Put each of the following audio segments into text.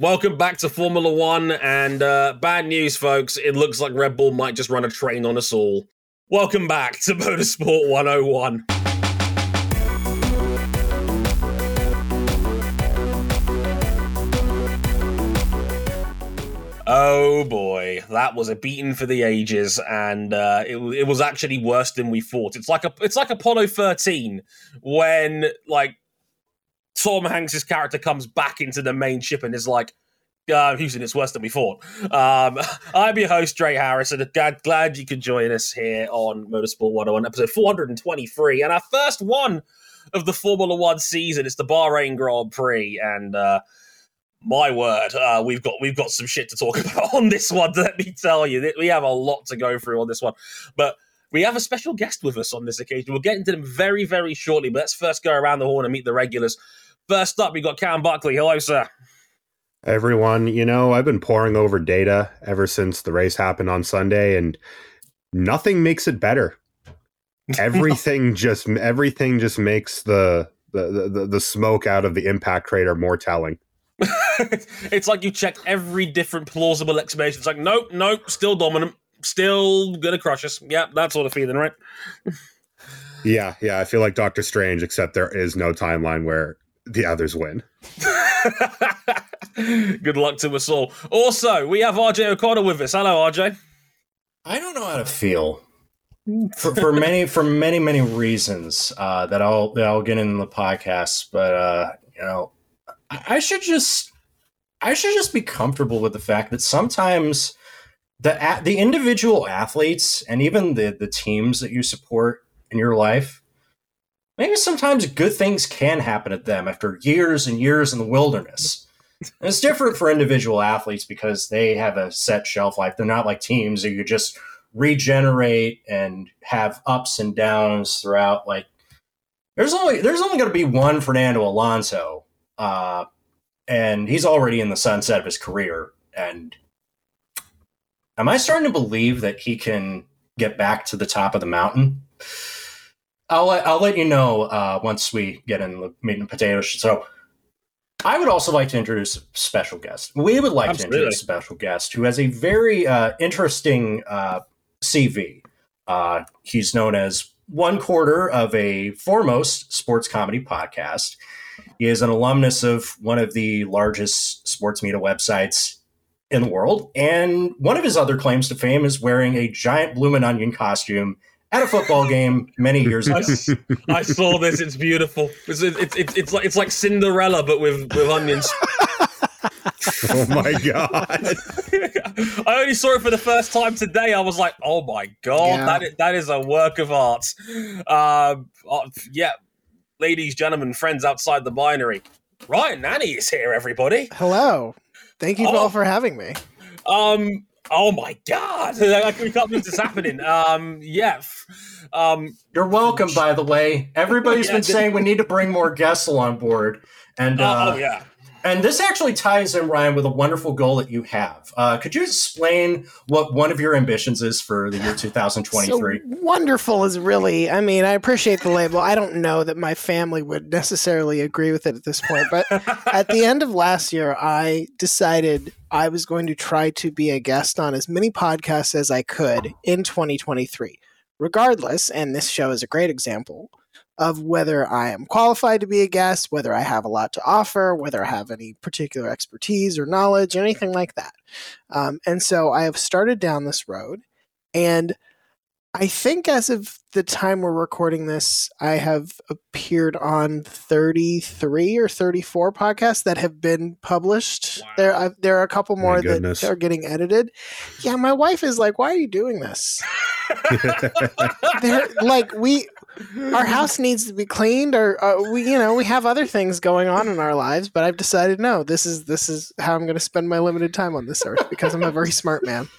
Welcome back to Formula One, and uh, bad news, folks. It looks like Red Bull might just run a train on us all. Welcome back to Motorsport 101. Oh boy, that was a beating for the ages, and uh, it, it was actually worse than we thought. It's like a it's like Apollo thirteen when like Tom Hanks's character comes back into the main ship and is like, uh, Houston, it's worse than we thought. Um, I'm your host, Dre Harrison. Glad, glad you could join us here on Motorsport 101, episode 423, and our first one of the Formula One season. It's the Bahrain Grand Prix, and uh, my word, uh, we've got we've got some shit to talk about on this one. Let me tell you, we have a lot to go through on this one, but. We have a special guest with us on this occasion. We'll get into them very, very shortly, but let's first go around the horn and meet the regulars. First up, we got Cam Buckley. Hello, sir. Everyone, you know, I've been poring over data ever since the race happened on Sunday, and nothing makes it better. Everything just everything just makes the the, the the smoke out of the impact crater more telling. it's like you check every different plausible explanation. It's like, nope, nope, still dominant, still gonna crush us. Yeah, that sort of feeling, right? yeah, yeah. I feel like Doctor Strange, except there is no timeline where the others win. Good luck to us all. Also, we have RJ O'Connell with us. Hello, RJ. I don't know how to feel for, for many for many many reasons uh, that I'll that I'll get in the podcast, but uh, you know, I, I should just I should just be comfortable with the fact that sometimes the the individual athletes and even the the teams that you support in your life maybe sometimes good things can happen at them after years and years in the wilderness. And it's different for individual athletes because they have a set shelf life. They're not like teams that you just regenerate and have ups and downs throughout. Like there's only there's only going to be one Fernando Alonso, uh, and he's already in the sunset of his career. And am I starting to believe that he can get back to the top of the mountain? I'll let, I'll let you know uh, once we get in the meat and potatoes. So, I would also like to introduce a special guest. We would like Absolutely. to introduce a special guest who has a very uh, interesting uh, CV. Uh, he's known as one quarter of a foremost sports comedy podcast. He is an alumnus of one of the largest sports media websites in the world. And one of his other claims to fame is wearing a giant bloomin' onion costume at a football game many years ago. I, saw this. It's beautiful. It's, it's, it's, it's, like it's like Cinderella, but with with onions. oh my god! I only saw it for the first time today. I was like, "Oh my god, yeah. that is, that is a work of art." Um, uh, yeah, ladies, gentlemen, friends outside the binary. Ryan Nanni is here. Everybody, hello. Thank you oh. all for having me. Um, Oh my god! I can't believe this is happening. Um, yeah. Um, You're welcome. By the way, everybody's yeah, been saying we need to bring more guests on board, and uh, uh, oh yeah. And this actually ties in, Ryan, with a wonderful goal that you have. Uh, could you explain what one of your ambitions is for the year 2023? So wonderful is really, I mean, I appreciate the label. I don't know that my family would necessarily agree with it at this point, but at the end of last year, I decided I was going to try to be a guest on as many podcasts as I could in 2023. Regardless, and this show is a great example, of whether I am qualified to be a guest, whether I have a lot to offer, whether I have any particular expertise or knowledge, anything like that. Um, and so I have started down this road. And I think as of the time we're recording this, I have appeared on 33 or 34 podcasts that have been published. Wow. There, I've, there are a couple more that are getting edited. Yeah, my wife is like, "Why are you doing this?" like we our house needs to be cleaned or uh, we you know we have other things going on in our lives but i've decided no this is this is how i'm going to spend my limited time on this earth because i'm a very smart man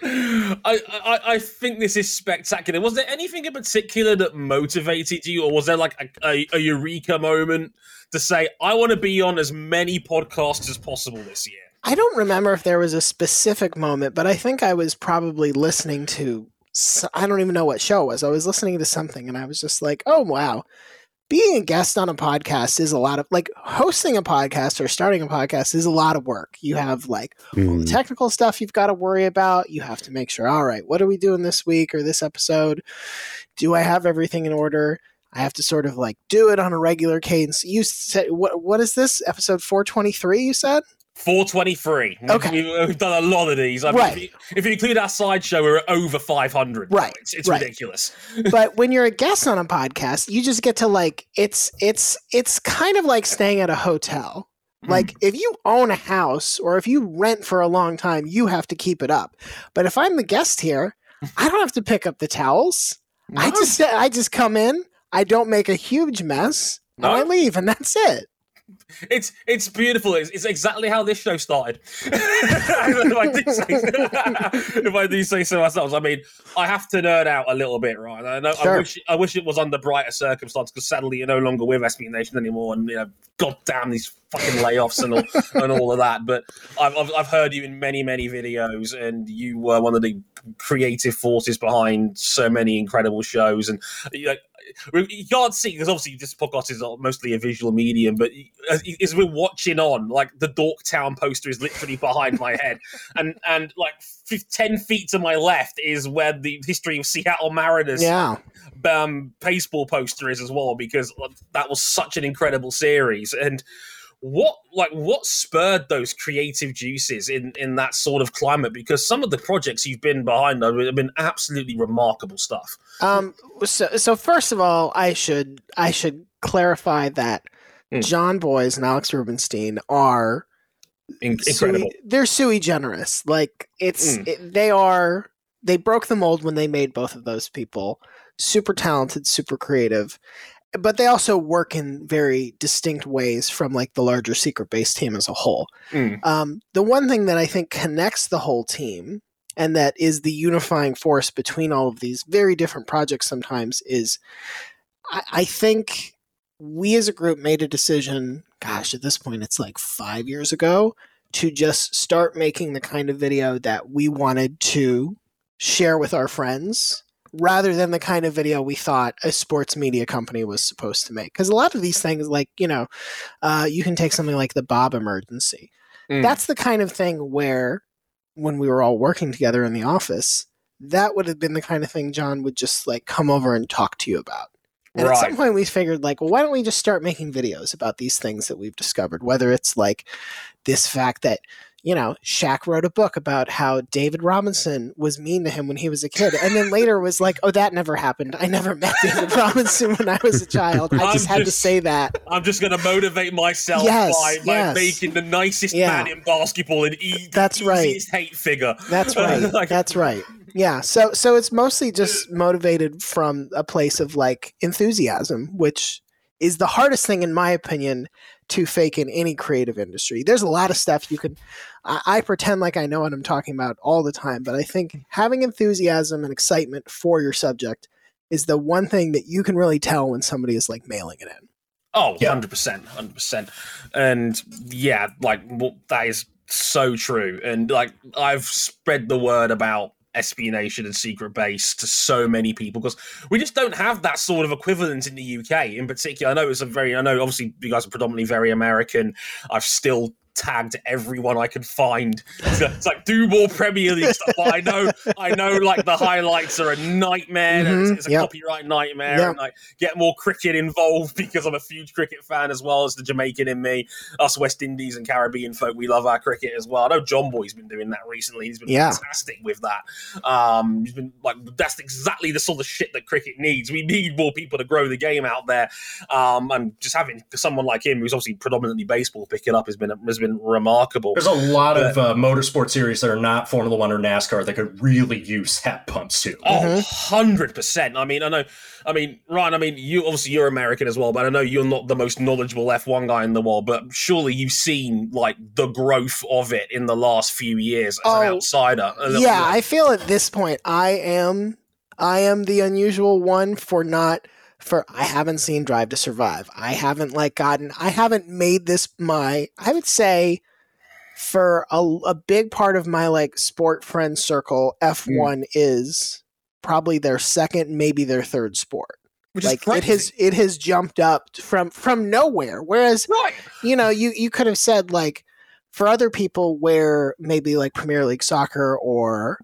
I, I, I think this is spectacular. Was there anything in particular that motivated you, or was there like a, a, a eureka moment to say, I want to be on as many podcasts as possible this year? I don't remember if there was a specific moment, but I think I was probably listening to I don't even know what show it was. I was listening to something and I was just like, "Oh wow, being a guest on a podcast is a lot of like hosting a podcast or starting a podcast is a lot of work. You have like all the Mm. technical stuff you've got to worry about. You have to make sure, all right, what are we doing this week or this episode? Do I have everything in order? I have to sort of like do it on a regular cadence. You said what what is this? Episode 423 you said? 423. Okay. We've, we've done a lot of these. I mean, Right. if, you, if you include our sideshow, we're at over 500. Right, It's, it's right. ridiculous. but when you're a guest on a podcast, you just get to like it's it's it's kind of like staying at a hotel. Hmm. Like if you own a house or if you rent for a long time, you have to keep it up. But if I'm the guest here, I don't have to pick up the towels. I just I just come in, I don't make a huge mess, No. and I leave, and that's it. It's it's beautiful. It's, it's exactly how this show started. if, I do say, if I do say so myself, I mean, I have to nerd out a little bit, right? I know. Sure. I wish I wish it was under brighter circumstances because sadly you're no longer with SB Nation anymore, and you know, goddamn these fucking layoffs and all and all of that. But I've, I've I've heard you in many many videos, and you were one of the creative forces behind so many incredible shows, and you know, you can't see because obviously this podcast is mostly a visual medium, but as, we're watching on, like the Dorktown poster is literally behind my head, and and like fif- ten feet to my left is where the history of Seattle Mariners Yeah. um, baseball poster is as well, because that was such an incredible series and. What like what spurred those creative juices in in that sort of climate? Because some of the projects you've been behind have been absolutely remarkable stuff. Um. So, so first of all, I should I should clarify that Hmm. Jon Bois and Alex Rubenstein are In- incredible. Sui, they're sui generis. Like it's Mm. it, they are they broke the mold when they made both of those people. Super talented, super creative, but they also work in very distinct ways from like the larger secret base team as a whole. Mm. Um, the one thing that I think connects the whole team and that is the unifying force between all of these very different projects sometimes is I, I think we as a group made a decision, gosh, at this point it's like five years ago, to just start making the kind of video that we wanted to share with our friends rather than the kind of video we thought a sports media company was supposed to make. Because a lot of these things, like, you know, uh, you can take something like the Bob emergency. Mm. That's the kind of thing where when we were all working together in the office, that would have been the kind of thing Jon would just like come over and talk to you about. And at some point, we figured, like, well, why don't we just start making videos about these things that we've discovered? Whether it's like this fact that, you know, Shaq wrote a book about how David Robinson was mean to him when he was a kid. And then later was like, oh, that never happened. I never met David Robinson when I was a child. I I'm just had to say that. I'm just going to motivate myself Yes, by, by yes. making the nicest Yeah. man in basketball and e- That's right. hate figure. That's right. Like- That's right. Yeah. So so it's mostly just motivated from a place of like enthusiasm, which is the hardest thing in my opinion to fake in any creative industry. There's a lot of stuff you can I, I pretend like I know what I'm talking about all the time, but I think having enthusiasm and excitement for your subject is the one thing that you can really tell when somebody is like mailing it in. Oh, Yeah. 100%. 100%. And yeah, like well, that is so true. And like I've spread the word about Nation and Secret Base to so many people because we just don't have that sort of equivalent in the UK in particular. I know it's a very, I know obviously you guys are predominantly very American. I've still tagged everyone I could find. It's, like do more Premier League stuff. But I know, I know, like the highlights are a nightmare. and it's, it's a yep. copyright nightmare. Yep. And like get more cricket involved because I'm a huge cricket fan as well as the Jamaican in me. Us West Indies and Caribbean folk, we love our cricket as well. I know Jon Bois's been doing that recently. He's been Yeah. fantastic with that. Um, he's been like that's exactly the sort of shit that cricket needs. We need more people to grow the game out there. Um, and just having someone like him, who's obviously predominantly baseball, pick it up has been has been remarkable. There's a lot of uh, motorsport series that are not Formula One or NASCAR that could really use hat pumps too. Oh, 100 percent. I mean, I know. I mean, Ryan. I mean, you obviously you're American as well, but I know you're not the most knowledgeable F1 guy in the world. But surely you've seen like the growth of it in the last few years as an Oh, outsider. Yeah. I feel at this point I am I am the unusual one for not for I haven't seen Drive to Survive. I haven't like gotten I haven't made this my I would say for a, a big part of my like sport friend circle, F1 hmm. is probably their second, maybe their third sport. Which is like it has it has jumped up from from nowhere. Whereas right. you know you you could have said like for other people where maybe like Premier League soccer or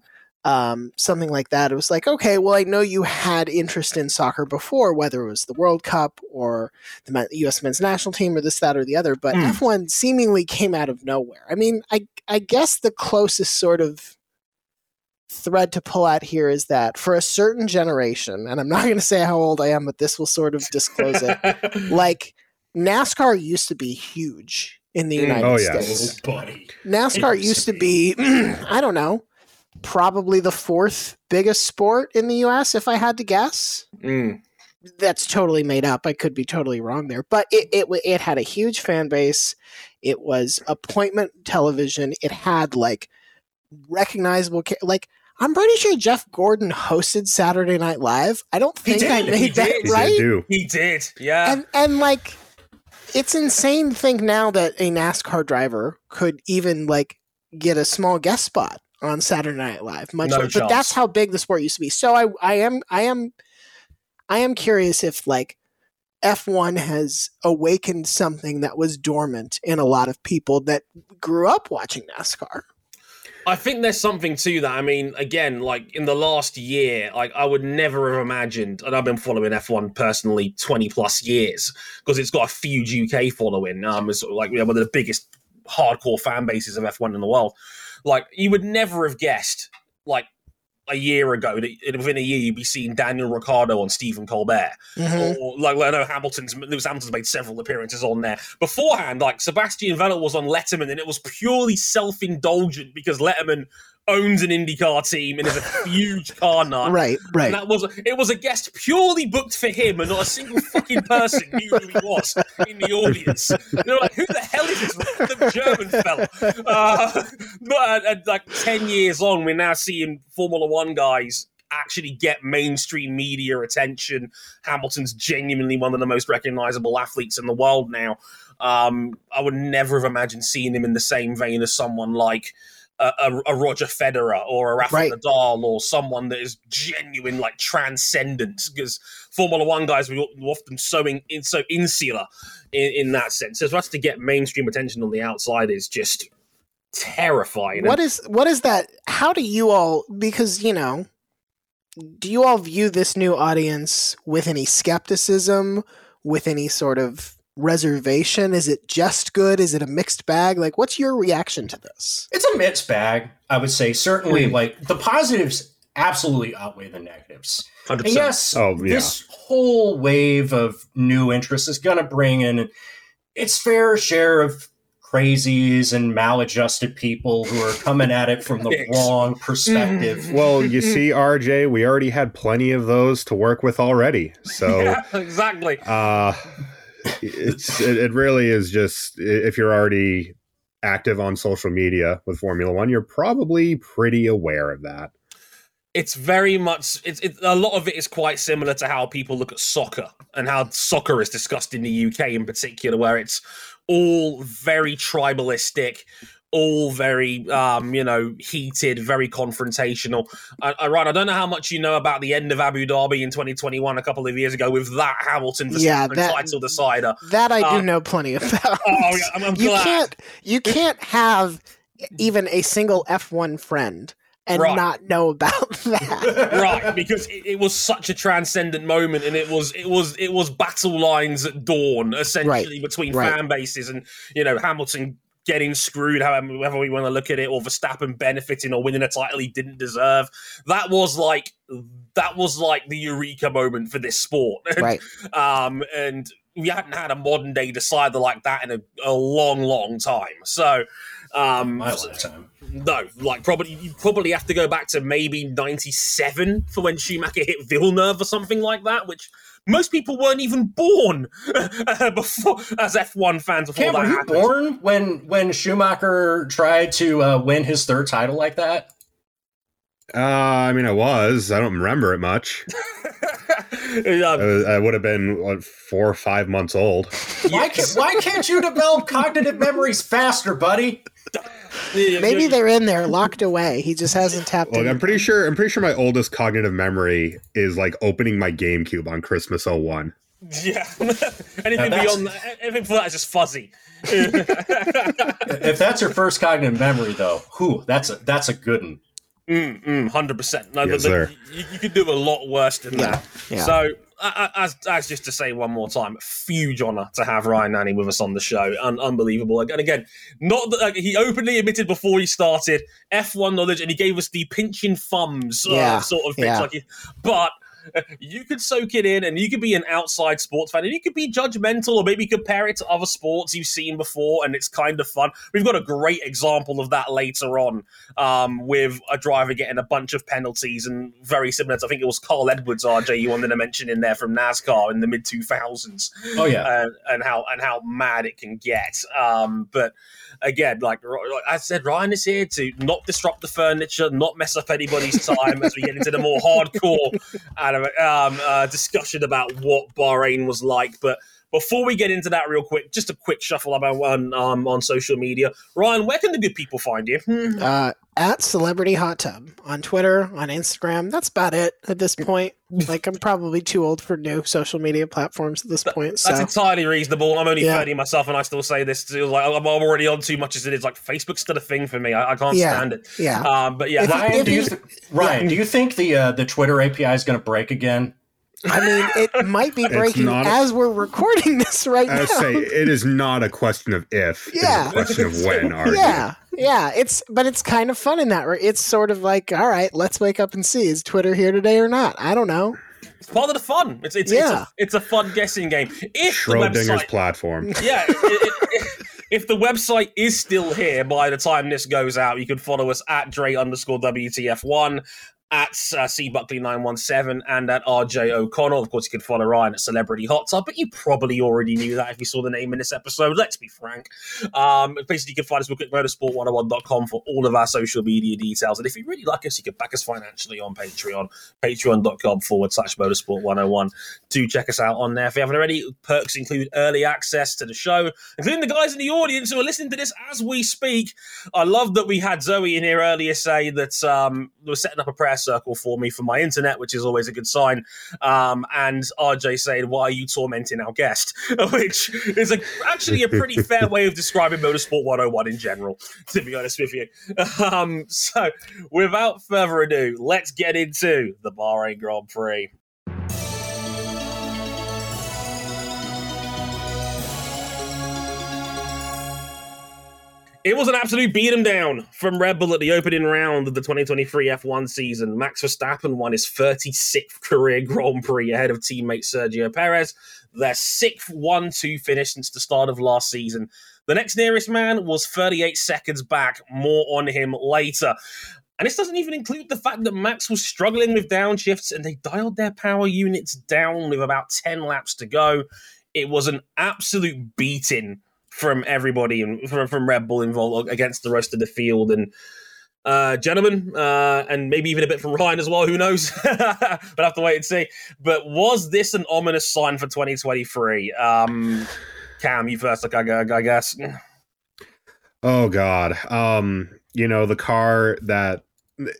um, something like that, it was like okay, well I know you had interest in soccer before, whether it was the World Cup or the U.S. men's national team or this that or the other, but Hmm. F1 seemingly came out of nowhere. I mean, I I guess the closest sort of thread to pull out here is that for a certain generation, and I'm not going to say how old I am, but this will sort of disclose it. like NASCAR used to be huge in the Mm. United Oh, yeah. States. Oh, buddy. NASCAR It used to be, I don't know, probably the fourth biggest sport in the US, if I had to guess. Mm. That's totally made up. I could be totally wrong there, but it it, it had a huge fan base. It was appointment television. It had like recognizable, ca- like I'm pretty sure Jeff Gordon hosted Saturday Night Live. I don't think I made he that did. right They do. He did. Yeah. and and like it's insane to think now that a NASCAR driver could even like get a small guest spot on Saturday Night Live. Much No like, but that's how big the sport used to be. So I I am I am I am curious if like F1 has awakened something that was dormant in a lot of people that grew up watching NASCAR. I think there's something to that. I mean, again, like in the last year, like I would never have imagined, and I've been following F1 personally 20 plus years because it's got a huge UK following. Um, it's like we have one of the biggest hardcore fan bases of F1 in the world. Like you would never have guessed, like a year ago, that within a year you'd be seeing Daniel Ricciardo on Stephen Colbert. Mhm. Or like I know Hamilton's Lewis Hamilton's made several appearances on there beforehand. Like Sebastian Vettel was on Letterman, and it was purely self-indulgent because Letterman owns an IndyCar team and is a huge car nut. Right, right. And that was it was a guest purely booked for him, and not a single fucking person knew who he was in the audience. They're like, "Who the hell is this random German fella?" Uh, but and, and, like ten years on, we're now seeing Formula One guys actually get mainstream media attention. Hamilton's genuinely one of the most recognizable athletes in the world now. Um, I would never have imagined seeing him in the same vein as someone like a, a, a Roger Federer or a Rafa Right. Nadal or someone that is genuine, like transcendent. Because Formula One guys were often so in, in so insular in, in that sense. So for us to get mainstream attention on the outside is just terrifying. What is what is that? How do you all because you know do you all view this new audience with any skepticism, with any sort of reservation? Is it just good? Is it a mixed bag? Like what's your reaction to this? It's a mixed bag, I would say. Certainly, Mm. like the positives absolutely outweigh the negatives. 100%. And yes, Oh, yeah. this whole wave of new interest is going to bring in its fair share of crazies and maladjusted people who are coming at it from the wrong perspective. Well, you see, RJ, we already had plenty of those to work with already. So, yeah, exactly. uh, it's it, it really is just if you're already active on social media with Formula One, you're probably pretty aware of that. it's very much it's it, a lot of it is quite similar to how people look at soccer and how soccer is discussed in the UK in particular where it's all very tribalistic all very um you know heated very confrontational I, I, right i don't know how much you know about the end of abu dhabi in 2021 a couple of years ago with that hamilton Yeah, that- title decider That I do Uh, know plenty about. oh yeah i'm, I'm you glad can't you can't have even a single F1 friend and Right. not know about that. right because it, it was such a transcendent moment and it was it was it was battle lines at dawn essentially between right. fan bases and you know hamilton getting screwed however, however we want to look at it or Verstappen benefiting or winning a title he didn't deserve that was like that was like the eureka moment for this sport right. um and we hadn't had a modern day decider like that in a, a long long time so um My lifetime. no, like probably you probably have to go back to maybe '97 for when Schumacher hit Villeneuve or something like that, which most people weren't even born before as F1 fans before Cam, that were you happened. born when when Schumacher tried to uh, win his third title like that? Uh, I mean, I was. I don't remember it much. I, was- I would have been what, four or five months old. Why can't, why can't you develop cognitive memories faster, buddy? Maybe they're in there locked away. He just hasn't tapped Look. I'm pretty sure. I'm pretty sure my oldest cognitive memory is like opening my GameCube on Christmas 01. Yeah. anything that's- beyond that, anything for that is just fuzzy. If that's your first cognitive memory, though, whew, that's a that's a good one. Mm, mm, 100%. No, Yes, the- the- sir. You, you could do a lot worse than Yeah, that. yeah. So, as, as just to say one more time, huge honor to have Ryan Nanni with us on the show. Un- unbelievable. And again, not that like, he openly admitted before he started F1 knowledge and he gave us the pinching thumbs uh, Yeah, sort of thing. yeah. Like, he- but you could soak it in and you could be an outside sports fan and you could be judgmental or maybe compare it to other sports you've seen before and it's kind of fun. We've got a great example of that later on um, with a driver getting a bunch of penalties and very similar to, I think it was Carl Edwards, RJ, you wanted to mention in there from NASCAR in the mid 2000s Oh yeah, and, and how and how mad it can get. Um, but again, like, like I said, Ryan is here to not disrupt the furniture, not mess up anybody's time as we get into the more hardcore um, uh, discussion about what Bahrain was like. But before we get into that, real quick, just a quick shuffle about on um, on social media. Ryan, where can the good people find you? Hmm. uh, at Celebrity Hot Tub on Twitter, on Instagram. That's about it at this point. Like I'm probably too old for new social media platforms at this point. So That's entirely reasonable. I'm only Yeah. 30 myself, and I still say this. Too. Like I'm I'm already on too much as it is. Like Facebook's still a thing for me. I, I can't Yeah. stand it. yeah, Um, but yeah, If- that- Ryan, do you you- th- Ryan, do you think the uh, the Twitter API is going to break again? I mean it might be breaking not a- as we're recording this right I now. would say it is not a question of if. Yeah. It's a question of when. Are yeah yeah it's but it's kind of fun in that re- it's sort of like all right let's wake up and see is twitter here today or not i don't know it's part of the fun. It's it's, Yeah. it's, a, it's a fun guessing game. If the Schrodinger's website, platform. yeah, i- i- i- if the website is still here by the time this goes out, you can follow us at Dre underscore WTF1, at uh, C Buckley 917, and at RJ O'Connell. Of course, you could follow Ryan at Celebrity Hot Tub, but you probably already knew that if you saw the name in this episode. Let's be frank. Um, basically, you can find us at motorsport101.com for all of our social media details. And if you really like us, you can back us financially on Patreon, patreon.com forward slash motorsport101 do check us out on there. If you haven't already, perks include early access to the show, including the guys in the audience who are listening to this as we speak. I love that we had Zoe in here earlier say that um, were setting up a prayer circle for me for my internet, which is always a good sign. Um, and RJ saying, "Why are you tormenting our guest?" which is a, actually a pretty fair way of describing Motorsport 101 in general, to be honest with you. Um, so, without further ado, let's get into the Bahrain Grand Prix. It was an absolute beat 'em down from Red Bull at the opening round of the 2023 F1 season. Max Verstappen won his 36th career Grand Prix ahead of teammate Sergio Perez, their sixth 1 2 finish since the start of last season. The next nearest man was 38 seconds back. More on him later. And this doesn't even include the fact that Max was struggling with downshifts and they dialed their power units down with about 10 laps to go. It was an absolute beating from everybody and from, from Red Bull involved against the rest of the field. And uh, gentlemen, uh, and maybe even a bit from Ryan as well. Who knows? but I have to wait and see. But was this an ominous sign for 2023? Um, Cam, you first, like I, I guess. Oh God. Um, you know, the car that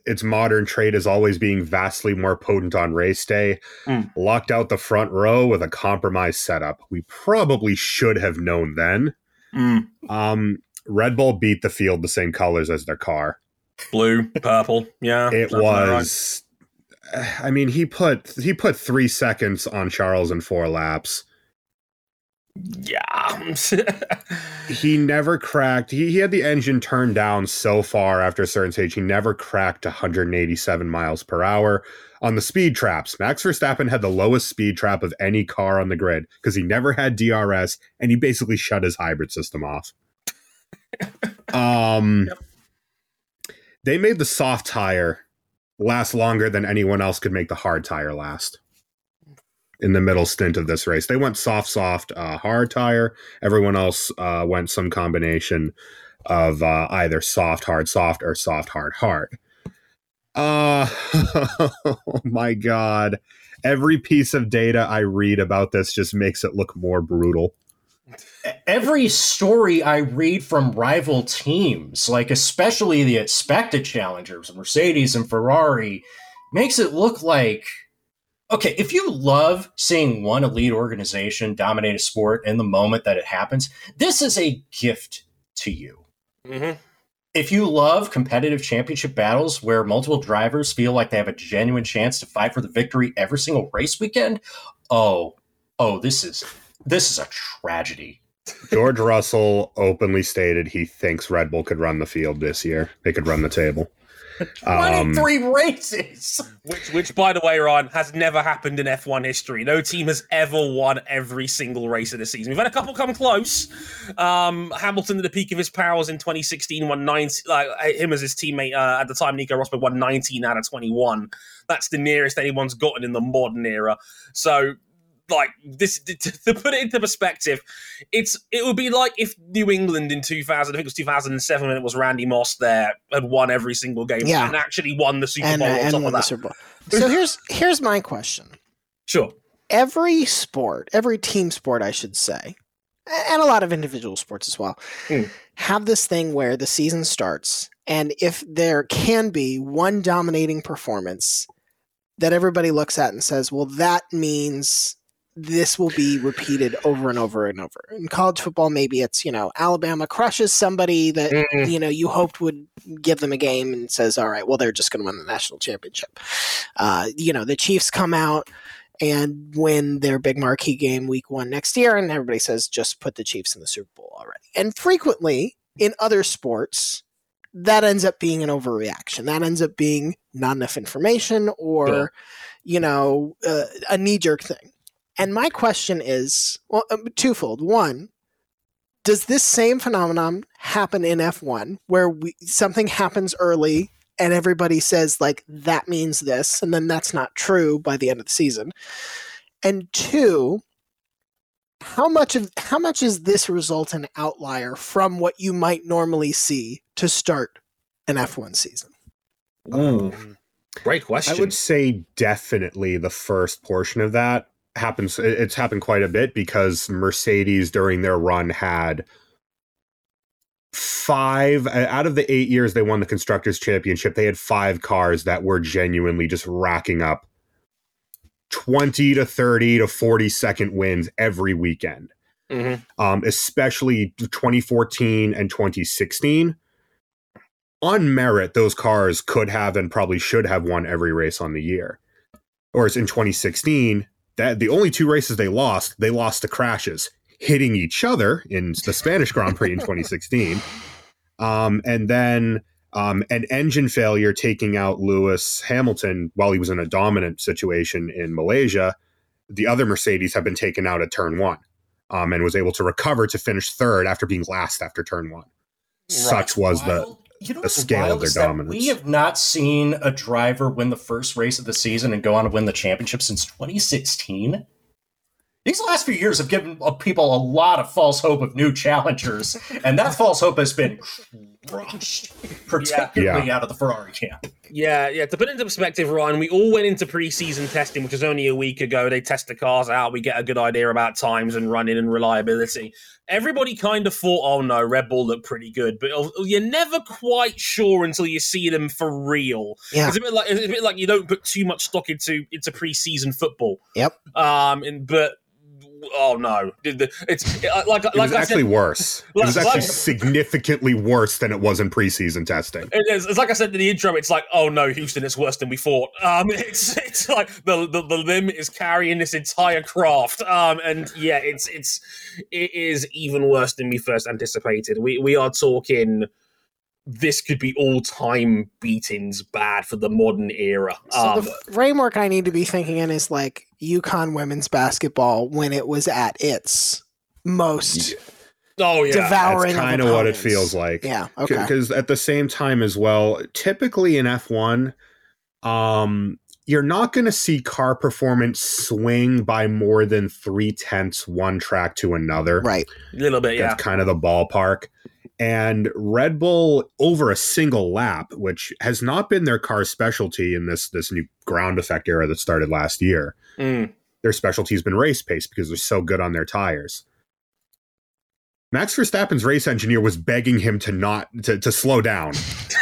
its modern trait is always being vastly more potent on race day, Mm. locked out the front row with a compromised setup. We probably should have known then. Mm, Um, Red Bull beat the field the same colors as their car. blue, purple. Yeah, It sounds about right. was I mean, he put he put three seconds on Charles in four laps. Yeah. he never cracked. He, he had the engine turned down so far after a certain stage, he never cracked 187 miles per hour on the speed traps. Max Verstappen had the lowest speed trap of any car on the grid because he never had DRS and he basically shut his hybrid system off. um, they made the soft tire last longer than anyone else could make the hard tire last in the middle stint of this race. They went soft, soft, uh, hard tire. Everyone else uh, went some combination of uh, either soft, hard, soft, or soft, hard, hard. Uh, oh my God. Every piece of data I read about this just makes it look more brutal. Every story I read from rival teams, like especially the expected challengers, Mercedes and Ferrari, makes it look like okay, if you love seeing one elite organization dominate a sport in the moment that it happens, this is a gift to you. Mm-hmm. If you love competitive championship battles where multiple drivers feel like they have a genuine chance to fight for the victory every single race weekend, oh, oh, this is this is a tragedy. George Russell openly stated he thinks Red Bull could run the field this year. They could run the table. Um, 23 races. Which, which, by the way, Ryan, has never happened in F1 history. No team has ever won every single race of the season. We've had a couple come close. Um, Hamilton, at the peak of his powers in 2016, won nine. Like him as his teammate uh, at the time, Nico Rosberg won 19 out of 21. That's the nearest anyone's gotten in the modern era. So like this to, to, put it into perspective it's it would be like if new england in 2000 i think it was 2007 when it was randy moss there had won every single game Yeah. and actually won the super and, bowl uh, on and top won the that Super Bowl. So here's here's my question. sure Every sport, every team sport, I should say, and a lot of individual sports as well, Hmm. have this thing where the season starts, and if there can be one dominating performance that everybody looks at and says, "Well, that means." This will be repeated over and over and over. In college football, maybe it's, you know, Alabama crushes somebody that Mm, you know you hoped would give them a game and says all right well they're just going to win the national championship. Uh, you know the chiefs come out and win their big marquee game week one next year and everybody says just put the chiefs in the super bowl already. And frequently in other sports that ends up being an overreaction. That ends up being not enough information or Sure. you know uh, a knee-jerk thing and my question is well um, twofold one does this same phenomenon happen in F1 where we, something happens early and everybody says like that means this and then that's not true by the end of the season? And two, how much of how much is this result an outlier from what you might normally see to start an F1 season? Ooh, great question I would say definitely the first portion of that happens. It's happened quite a bit because Mercedes during their run had five uh, out of the eight years they won the constructors championship they had five cars that were genuinely just racking up 20 to 30 to 40 second wins every weekend Mhm. um, especially 2014 and 2016. On merit, those cars could have and probably should have won every race on the year. Whereas in 2016, that the only two races they lost, they lost to crashes, hitting each other in the Spanish Grand Prix in 2016, um, and then um, an engine failure taking out Lewis Hamilton while he was in a dominant situation in Malaysia. The other Mercedes have been taken out at turn one um, and was able to recover to finish third after being last after turn one. Such was the. You know the scale of their dominance. We have not seen a driver win the first race of the season and go on to win the championship since 2016. These last few years have given people a lot of false hope of new challengers, and that false hope has been crushed, particularly out of the Ferrari camp. Yeah, yeah. To put it into perspective, Ryan, we all went into preseason testing, which was only a week ago. They test the cars out. We get a good idea about times and running and reliability. Everybody kind of thought, oh no, Red Bull looked pretty good, but you're never quite sure until you see them for real. Yeah. It's a bit like it's a bit like you don't put too much stock into into preseason football. Yep. Um. And but oh no, it's uh, like It like was I actually said, worse. It was actually like- significantly worse than it was in preseason testing. It is. It's like I said in the intro. It's like, oh no, Houston, it's worse than we thought. Um, it's it's like the the, the limb is carrying this entire craft. Um, and yeah, it's it's it is even worse than we first anticipated. We we are talking. This could be all time beatings bad for the modern era. So Um, the framework I need to be thinking in is like UConn women's basketball when it was at its most oh yeah, devouring. That's kind of of what it feels like. Yeah. Okay. because at the same time as well typically in f1 um you're not going to see car performance swing by more than three tenths one track to another Right. a little bit. Yeah, that's kind of the ballpark And Red Bull over a single lap, which has not been their car's specialty in this this new ground effect era that started last year. Mm. Their specialty has been race pace because they're so good on their tires. Max Verstappen's race engineer was begging him to not to, to slow down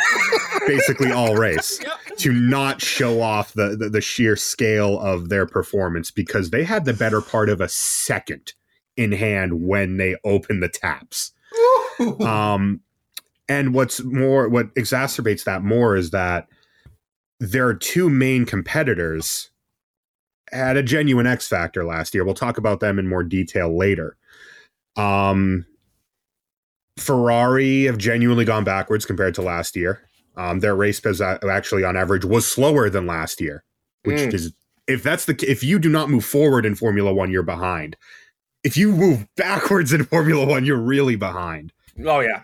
basically all race to not show off the, the the sheer scale of their performance because they had the better part of a second in hand when they opened the taps. Um, and what's more, what exacerbates that more is that there are two main competitors had a genuine X factor last year. We'll talk about them in more detail later. Um, Ferrari have genuinely gone backwards compared to last year. Um, their race pace actually, on average, was slower than last year, which Mm. is if that's the if you do not move forward in Formula One, you're behind. If you move backwards in Formula One, you're really behind. Oh yeah.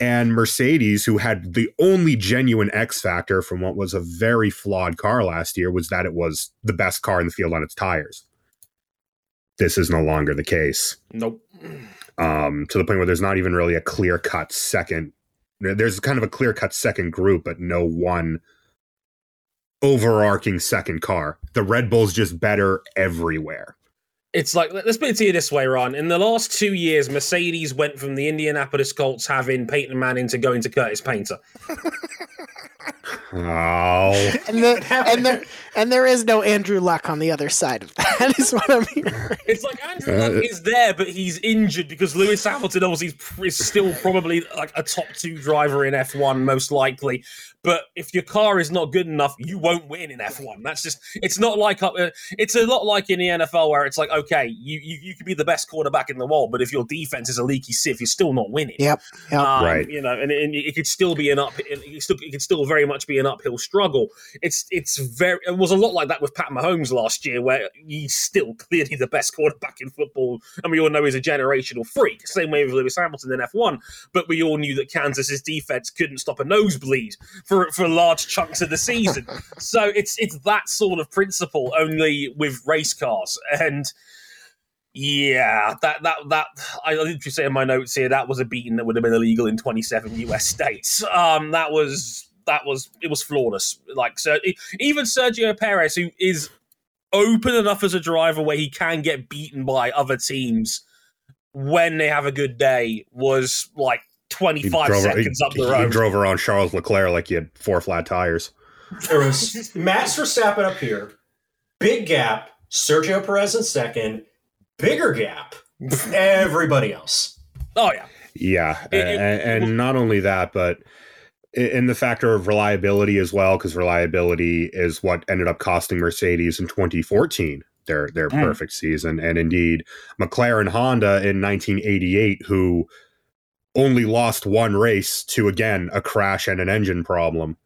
And Mercedes, who had the only genuine X factor from what was a very flawed car last year, was that it was the best car in the field on its tires. This is no longer the case. Nope. Um, to the point where there's not even really a clear cut second. There's kind of a clear cut second group, but no one overarching second car. The Red Bull's just better everywhere. It's like let's put it to you this way, Ron. In the last two years, Mercedes went from the Indianapolis Colts having Peyton Manning to going to Curtis Painter. Oh, And the, and there and there is no Andrew Luck on the other side of that. Is what I'm hearing. It's like Andrew Uh, Luck is there, but he's injured because Lewis Hamilton obviously is still probably like a top two driver in F1, most likely. But if your car is not good enough, you won't win in F1. That's just it's not like up. Uh, it's a lot like in the NFL where it's like okay, you you, you could be the best quarterback in the world, but if your defense is a leaky sieve, you're still not winning. Yep. Yep. Um, Right. You know, and, and it could still be an up. It still, it could still very much be an uphill struggle. It's it's very. It was a lot like that with Pat Mahomes last year, where he's still clearly the best quarterback in football, and we all know he's a generational freak. Same way with Lewis Hamilton in F one, but we all knew that Kansas's defense couldn't stop a nosebleed for for large chunks of the season. so it's it's that sort of principle, only with race cars and. Yeah, that that that I literally say in my notes here that was a beating that would have been illegal in 27 US states. Um, that was that was it was flawless. Like so, even Sergio Perez, who is open enough as a driver where he can get beaten by other teams when they have a good day, was like 25 drove, seconds he, up the he road. drove around Charles Leclerc like he had four flat tires. There was Max Verstappen up here, big gap. Sergio Perez in second, bigger gap. Everybody else. oh yeah, Yeah, It- it- and, and not only that, but in the factor of reliability as well, because reliability is what ended up costing Mercedes in 2014 their their Mm. perfect season, and indeed McLaren Honda in 1988, who only lost one race to again a crash and an engine problem.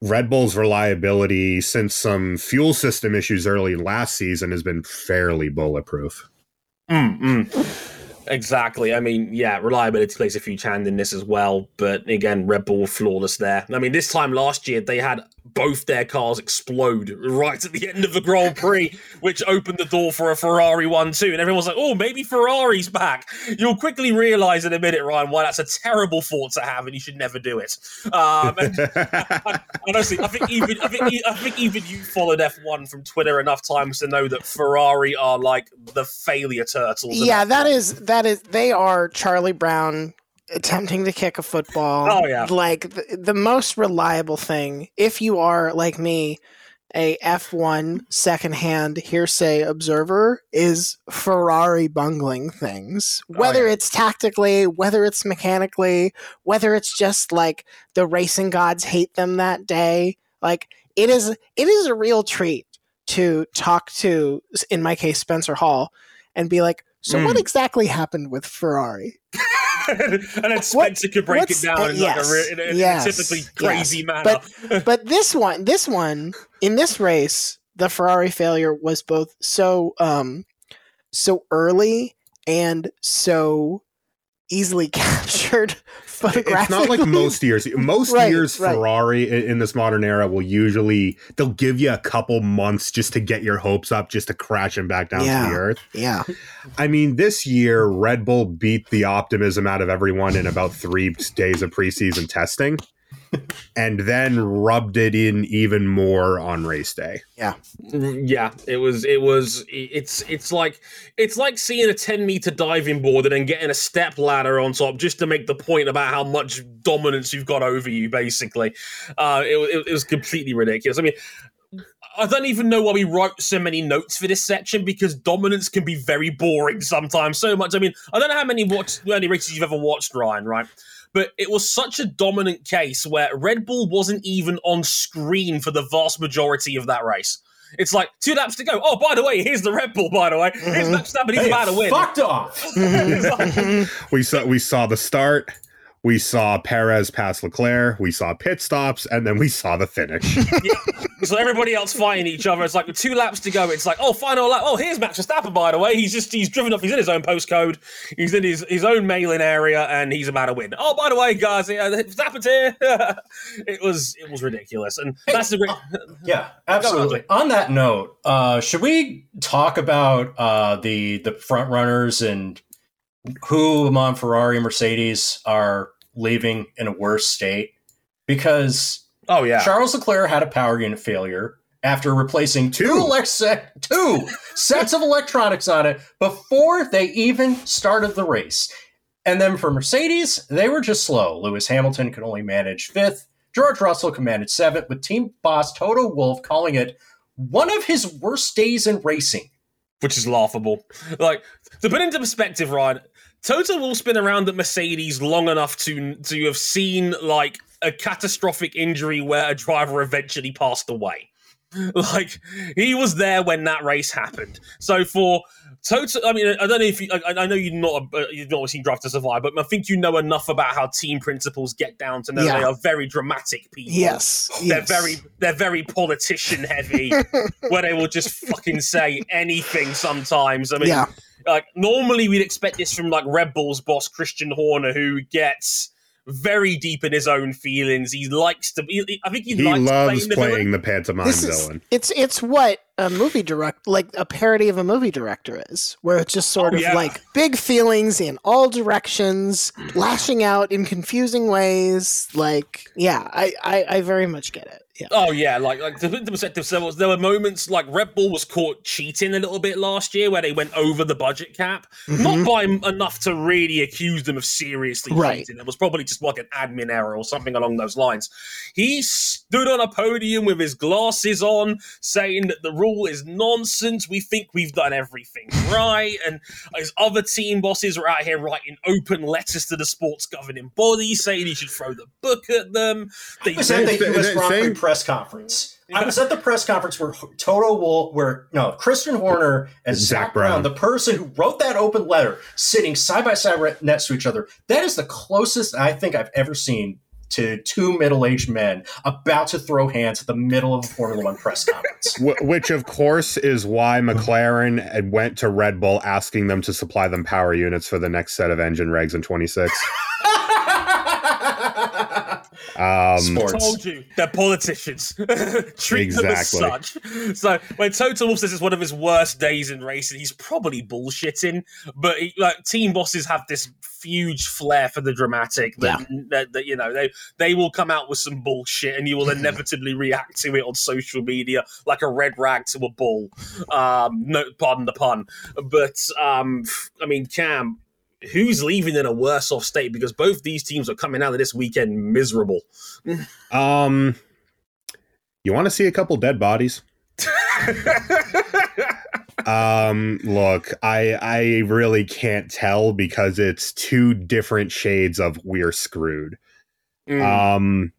Red Bull's reliability since some fuel system issues early last season has been fairly bulletproof. Mm, mm. Exactly. I mean, yeah, reliability plays a huge hand in this as well. But again, Red Bull flawless there. I mean, this time last year, they had both their cars explode right at the end of the Grand Prix, which opened the door for a Ferrari 1 2. And everyone was like, oh, maybe Ferrari's back. You'll quickly realize in a minute, Ryan, why that's a terrible thought to have and you should never do it. Um, and honestly, I think even I think I think even you followed F1 from Twitter enough times to know that Ferrari are like the failure turtles. Yeah, that is that is they are Charlie Brown attempting to kick a football. Oh, yeah. Like the, the most reliable thing if you are like me a F1 secondhand hearsay observer is Ferrari bungling things. Whether yeah. it's tactically, whether it's mechanically, whether it's just like the racing gods hate them that day. Like it is it is a real treat to talk to in my case Spencer Hall and be like, so what Mm. exactly happened with Ferrari? and then Spencer could break it down in, like a, re- in a, in a typically crazy yes. manner. But but this one, this one in this race, the Ferrari failure was both so um so early and so easily captured It's not like most years. Most Right, years, right. Ferrari in, in this modern era will usually they'll give you a couple months just to get your hopes up, just to crash them back down Yeah. to the earth. Yeah, I mean, this year Red Bull beat the optimism out of everyone in about three days of preseason testing, and then rubbed it in even more on race day. Yeah, Yeah, it was. It was. It's. It's like. It's like seeing a ten meter diving board and then getting a step ladder on top just to make the point about how much dominance you've got over you. Basically, uh, it, it, it was completely ridiculous. I mean. I don't even know why we wrote so many notes for this section because dominance can be very boring sometimes. So much. I mean, I don't know how many watch, how many races you've ever watched, Ryan. Right? But it was such a dominant case where Red Bull wasn't even on screen for the vast majority of that race. It's like two laps to go. Oh, by the way, here's the Red Bull. By the way, here's Mhm. Max Verstappen. He's Hey, about to win. fucked off. We saw we saw the start. We saw Perez pass Leclerc. We saw pit stops, and then we saw the finish. so everybody else fighting each other. It's like with two laps to go. It's like, oh, final lap. Oh, here's Max Verstappen. By the way, he's just he's driven off, He's in his own postcode. He's in his his own mail-in area, and he's about to win. Oh, by the way, guys, yeah, Verstappen's here. it was it was ridiculous, and that's the great. Yeah, absolutely. On that note, uh, should we talk about uh, the the front runners and who among Ferrari and Mercedes are leaving in a worse state? Because Oh yeah. Charles Leclerc had a power unit failure after replacing two, Two. elec- two sets of electronics on it before they even started the race. And then for Mercedes, they were just slow. Lewis Hamilton could only manage fifth. George Russell commanded seventh, with team boss Toto Wolff calling it one of his worst days in racing. which is laughable. Like to put into perspective, Ryan, Toto Wolff's been around at Mercedes long enough to to have seen like a catastrophic injury where a driver eventually passed away. Like he was there when that race happened. So for Toto, I mean, I don't know if you, I, I know you've not uh, you've not seen Drive to Survive, but I think you know enough about how team principals get down to know Yeah. they are very dramatic people. yes, They're yes. very they're very politician heavy, where they will just fucking say anything sometimes. I mean, yeah, like normally we'd expect this from like Red Bull's boss Christian Horner, who gets very deep in his own feelings. He likes to. He, I think he, he likes loves playing the playing villain. the pantomime this is villain. it's it's what a movie direct like a parody of a movie director is, where it's just sort Oh, of yeah. like big feelings in all directions, lashing out in confusing ways. Like, yeah, I I, I very much get it. Yeah, Oh yeah, like like to put into perspective, there was there were moments like Red Bull was caught cheating a little bit last year, where they went over the budget cap, not by m- enough to really accuse them of seriously Mm-hmm. Right. cheating. It was probably just like an admin error or something along those lines. He stood on a podium with his glasses on, saying that the rule is nonsense. We think we've done everything right, and his other team bosses were out here writing open letters to the sports governing body, saying he should throw the book at them. They I was at the U.S. Grand Prix same- press conference. I was at the press conference where Toto Wolff, where no Christian Horner and Zak Zak Brown, Brown. the person who wrote that open letter, sitting side by side right next to each other. That is the closest I think I've ever seen to two middle-aged men about to throw hands at the middle of a Formula One press conference. Which, of course, is why McLaren went to Red Bull asking them to supply them power units for the next set of engine regs in 26. Um, Sports. Told you, they're politicians. Treat them as such. So when Toto Wolff says it's one of his worst days in racing, he's probably bullshitting. But he, like team bosses have this huge flair for the dramatic that, that, that, you know they they will come out with some bullshit and you will inevitably react to it on social media like a red rag to a bull. Um, no, pardon the pun. But um, I mean, Cam. Who's leaving in a worse off state? Because both these teams are coming out of this weekend miserable. um, you want to see a couple dead bodies? Um, look, I I really can't tell because it's two different shades of we're screwed. Mm. Um,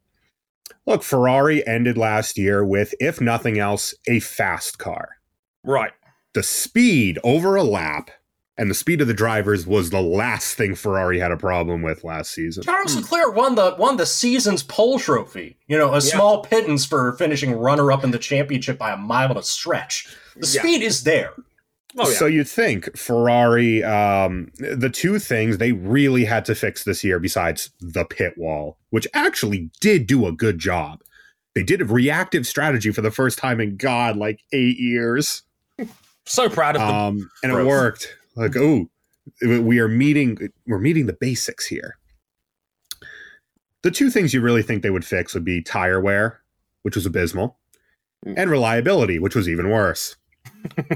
look, Ferrari ended last year with, if nothing else, a fast car. right. The speed over a lap and the speed of the drivers was the last thing Ferrari had a problem with last season. Charles Leclerc won the won the season's pole trophy. You know, a small pittance for finishing runner up in the championship by a mile and a stretch. The Yeah. speed is there. Oh yeah. So you'd think Ferrari, um, the two things they really had to fix this year, besides the pit wall, which actually did do a good job. They did a reactive strategy for the first time in God, like eight years. so proud of them. Um, and it worked. Like, oh, we are meeting, we're meeting the basics here. The two things you really think they would fix would be tire wear, which was abysmal, Mm. and reliability, which was even worse.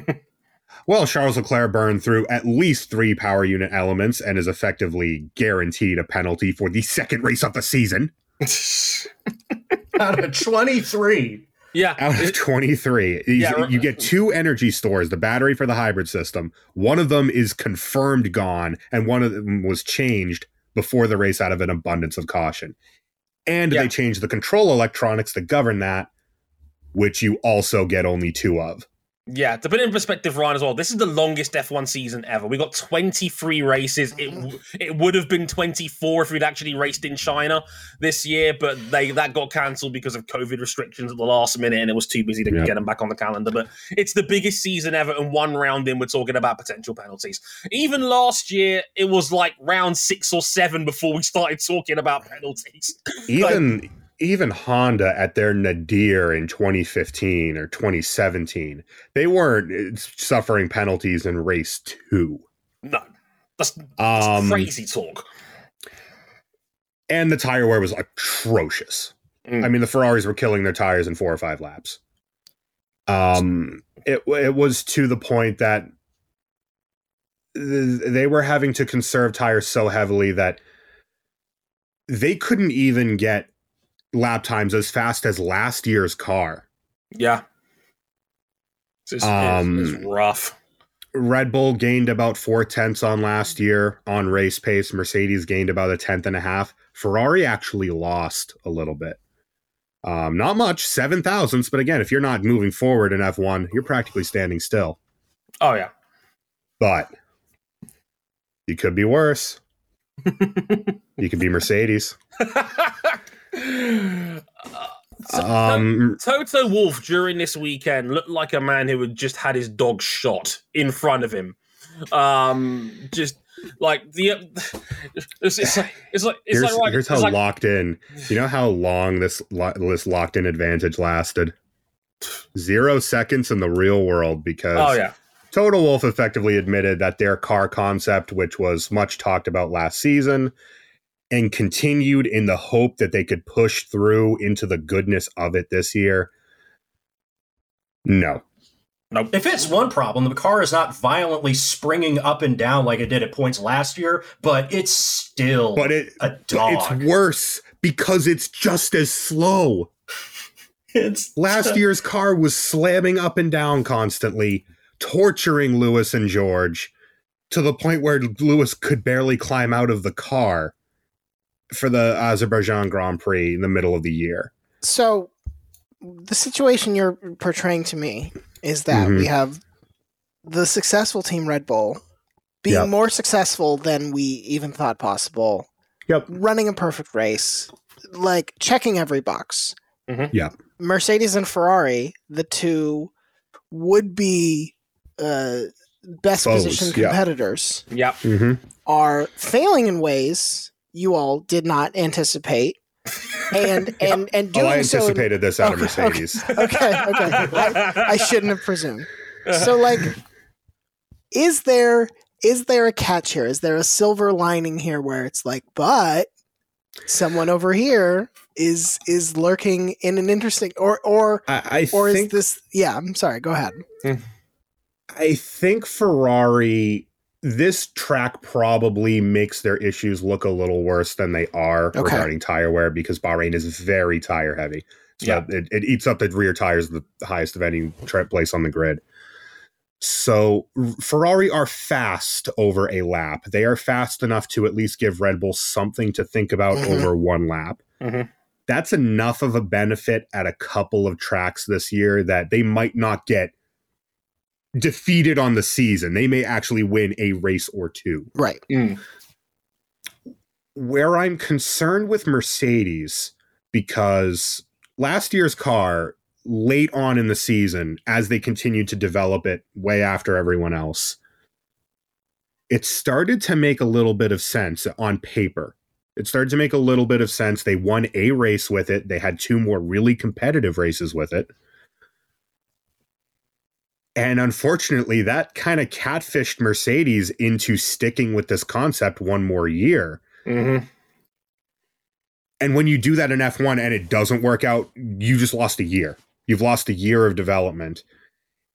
well, Charles Leclerc burned through at least three power unit elements and is effectively guaranteed a penalty for the second race of the season Out of 23. Yeah. out of 23. You- Yeah, you get two energy stores, the battery for the hybrid system. One of them is confirmed gone, and one of them was changed before the race out of an abundance of caution. And Yeah. they changed the control electronics to govern that, which you also get only two of. Yeah, to put it in perspective, Ryan, as well, this is the longest F1 season ever. We got 23 races. It w- it would have been 24 if we'd actually raced in China this year, but they that got cancelled because of COVID restrictions at the last minute, and it was too busy to Yeah. get them back on the calendar. But it's the biggest season ever, and one round in, we're talking about potential penalties. Even last year, it was like round six or seven before we started talking about penalties. Even even Honda at their nadir in 2015 or 2017, they weren't uh, suffering penalties in race two. No, that's, that's Um, crazy talk. and the tire wear was atrocious. Mm. I mean, the Ferraris were killing their tires in four or five laps. Um, it it was to the point that th- they were having to conserve tires so heavily that they couldn't even get lap times as fast as last year's car. Yeah. Just- Um, it's rough. Red Bull gained about four tenths on last year on race pace. Mercedes gained about a tenth and a half. Ferrari actually lost a little bit. Um, not much, seven thousandths, but again, if you're not moving forward in F1, you're practically standing still. Oh, yeah. But you could be worse. you could be Mercedes. Um, Toto Wolff during this weekend looked like a man who had just had his dog shot in front of him. Um, just like the it's, it's like it's like it's here's, like, right, here's how like locked in. You know how long this lo- this locked in advantage lasted? Zero seconds in the real world because oh yeah Toto Wolff effectively admitted that their car concept, which was much talked about last season, and continued in the hope that they could push through into the goodness of it this year. No. nope If it's one problem, the car is not violently springing up and down like it did at points last year, but it's still But it a but dog. it's worse because it's just as slow. It's Last year's car was slamming up and down constantly, torturing Lewis and George to the point where Lewis could barely climb out of the car for the Azerbaijan Grand Prix in the middle of the year. So the situation you're portraying to me is that Mhm. we have the successful team Red Bull being Yep. more successful than we even thought possible. Yep. Running a perfect race, like checking every box. Mhm. Yep. Mercedes and Ferrari, the two would be uh, best Foes, positioned yeah. competitors, yep Mm-hmm. are failing in ways you all did not anticipate. And and and Oh, doing I so in- anticipated this out of Okay, okay. Mercedes. okay, okay. I, I shouldn't have presumed. So, like, is there is there a catch here? Is there a silver lining here where it's like, but someone over here is is lurking in an interesting or or I, I or is this? Yeah, I'm sorry. Go ahead. Hmm. I think Ferrari this track probably makes their issues look a little worse than they are Okay. regarding tire wear because Bahrain is very tire heavy. So Yeah. it, it eats up the rear tires the highest of any tra- place on the grid. So Ferrari are fast over a lap. They are fast enough to at least give Red Bull something to think about Mhm. over one lap. Mhm. That's enough of a benefit at a couple of tracks this year that they might not get defeated on the season. They may actually win a race or two. Right. Mm. Where I'm concerned with Mercedes, because last year's car, late on in the season as they continued to develop it way after everyone else it started to make a little bit of sense on paper it started to make a little bit of sense they won a race with it they had two more really competitive races with it and unfortunately that kind of catfished mercedes into sticking with this concept one more year Mm-hmm. and when you do that in F1 and it doesn't work out, you just lost a year. You've lost a year of development.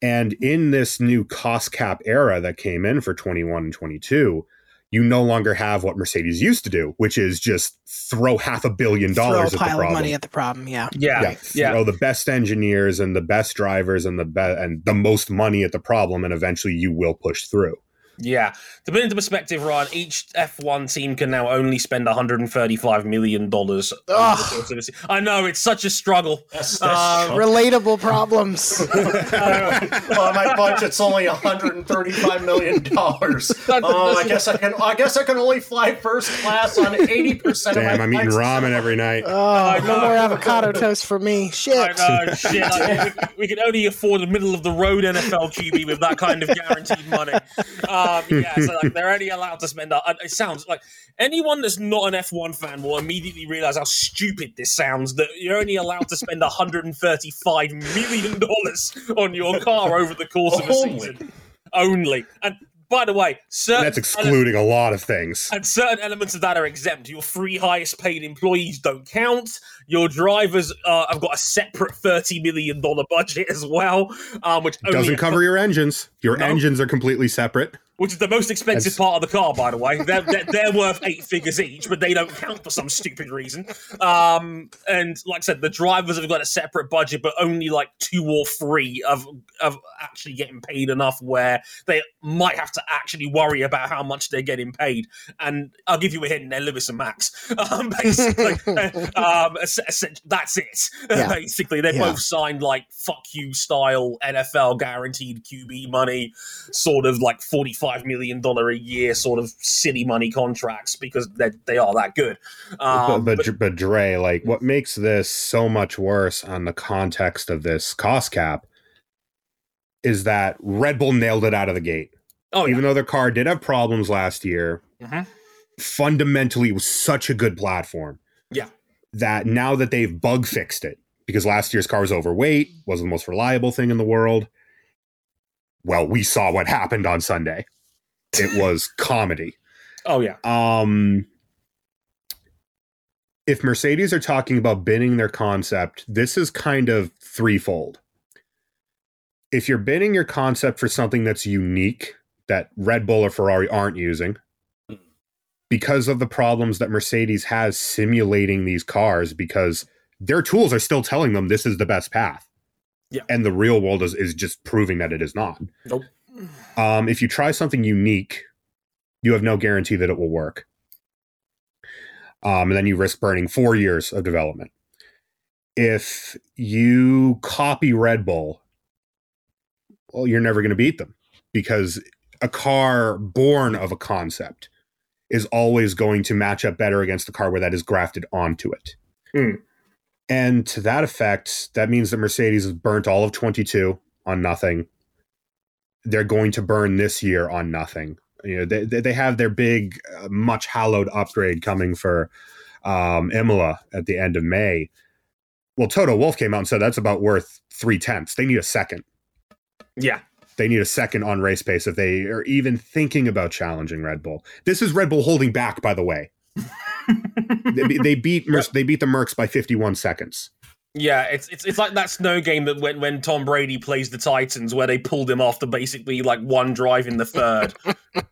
And in this new cost cap era that came in for 21 and 22, you no longer have what Mercedes used to do, which is just throw half a billion Throw a dollars at the pile of problem. money at the problem. Yeah. Yeah, yeah, yeah, throw the best engineers and the best drivers and the be- and the most money at the problem, and eventually you will push through. Yeah. To put into perspective, Ryan, each F1 team can now only spend 135 million dollars. Ugh. I know it's such a struggle. That's, Uh, Relatable problems. well, my budget's only 135 million dollars. Oh, I guess I can. I guess I can only fly first class on 80 percent of my. Damn, I'm eating flights. ramen every night. Oh, no more avocado toast for me. Shit. I know, shit. Like, we, we can only afford a middle of the road NFL QB with that kind of guaranteed money. Um, yeah, so like they're only allowed to spend. A, it sounds like anyone that's not an F1 fan will immediately realize how stupid this sounds. That you're only allowed to spend 135 million dollars on your car over the course of a Only. season. Only. And by the way, certain That's excluding a lot of things. and certain elements of that are exempt. Your three highest paid employees don't count. Your drivers uh, have got a separate thirty million dollar budget as well, um, which only Doesn't cover your engines. Your No. engines are completely separate. Which is the most expensive That's- part of the car, by the way. They're, they're, they're worth eight figures each, but they don't count for some stupid reason. Um, and like I said, the drivers have got a separate budget, but only like two or three of of actually getting paid enough where they might have to actually worry about how much they're getting paid. And I'll give you a hint: they're Lewis and Max. Um, basically, um, that's it. Yeah. basically, they Yeah. both signed like "fuck you" style NFL guaranteed QB money sort of like $45 million a year sort of city money contracts because they they are that good. Um, but, but, but Dre, like, what makes this so much worse on the context of this cost cap is that Red Bull nailed it out of the gate. oh, yeah. Even though their car did have problems last year, Mhm. fundamentally it was such a good platform. Yeah. That now that they've bug fixed it, because last year's car was overweight, wasn't the most reliable thing in the world. Well, we saw what happened on Sunday. It was comedy. oh, yeah. Um, if Mercedes are talking about binning their concept, this is kind of threefold. If you're binning your concept for something that's unique that Red Bull or Ferrari aren't using, because of the problems that Mercedes has simulating these cars, because their tools are still telling them this is the best path. Yeah. And the real world is, is just proving that it is not. Nope. Um, if you try something unique, you have no guarantee that it will work. Um, and then you risk burning four years of development. If you copy Red Bull, well, you're never going to beat them because a car born of a concept is always going to match up better against the car where that is grafted onto it. Hmm. And to that effect, that means that Mercedes has burnt all of 22 on nothing. They're going to burn this year on nothing. You know, they, they have their big, uh, much hallowed upgrade coming for um, Imola at the end of May. Well, Toto Wolff came out and said that's about worth three tenths. They need a second. Yeah. They need a second on race pace if they are even thinking about challenging Red Bull. This is Red Bull holding back, by the way. they, they beat Mer- they beat the Mercs by 51 seconds. Yeah, it's it's it's like that snow game that when, when Tom Brady plays the Titans, where they pulled him after basically like one drive in the third,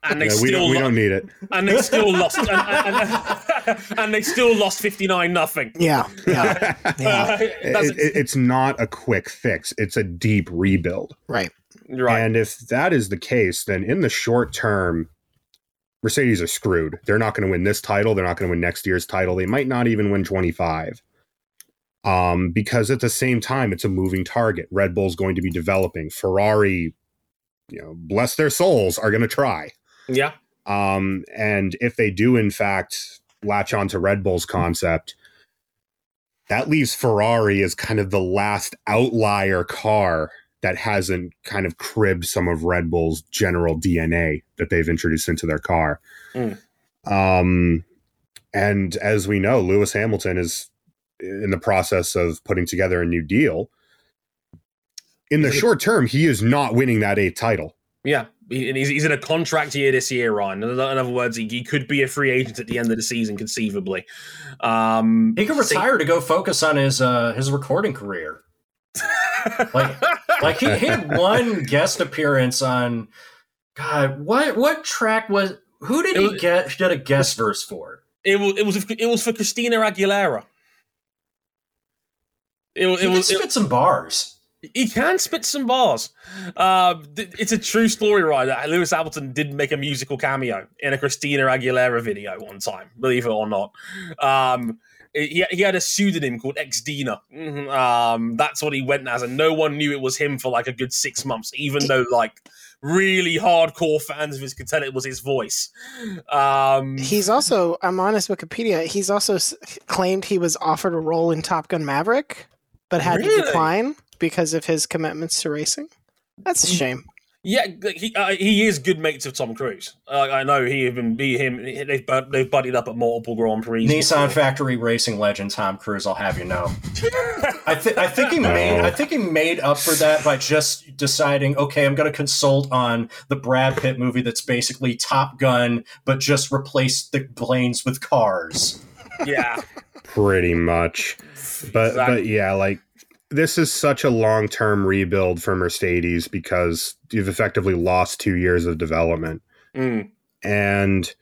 and they Yeah, we still don't we don't need it. and they still lost, and, and, and they still lost fifty nine nothing. Yeah. Yeah. Yeah. It- it- it's not a quick fix. It's a deep rebuild. Right. right. And if that is the case, then in the short term, Mercedes are screwed. They're not going to win this title. They're not going to win next year's title. They might not even win 25. Um, because at the same time, it's a moving target. Red Bull's going to be developing. Ferrari, you know, bless their souls, are going to try. yeah. Um, and if they do, in fact, latch on to Red Bull's concept, that leaves Ferrari as kind of the last outlier car that hasn't kind of cribbed some of Red Bull's general DNA that they've introduced into their car. Mm. Um, and as we know, Lewis Hamilton is in the process of putting together a new deal. In the short term, he is not winning that eighth title. Yeah, and he's, he's in a contract year this year, Ryan. In other words, he, he could be a free agent at the end of the season, conceivably. Um, He could retire to go focus on his uh, his recording career. Like- Like he, he had one guest appearance on God, what what track was who did It he was- get did a guest verse for? it was it was it was for Christina Aguilera. It, was- He it can was it, spit some bars. he can spit some bars. Uh, it's a true story, right? Lewis Hamilton did make a musical cameo in a Christina Aguilera video one time, believe it or not. Um, he, he had a pseudonym called Ex Dina. Mhm. Um, that's what he went as, and no one knew it was him for like a good six months, even though like really hardcore fans of his could tell it was his voice. Um, He's also, I'm on his Wikipedia, he's also claimed he was offered a role in Top Gun Maverick, but had Really? to decline because of his commitments to racing. That's a shame. Yeah, he uh, he is good mates of Tom Cruise. Uh, I know he even be him. They've bud- they've buddied up at multiple Grand Prix. Nissan Factory Racing legend Tom Cruise, I'll have you know. I, th- I think he made I think he made up for that by just deciding, okay, I'm going to consult on the Brad Pitt movie that's basically Top Gun, but just replace the planes with cars. yeah, Pretty much. But Exactly. but yeah, like this is such a long term rebuild for Mercedes because you've effectively lost two years of development. Mm. And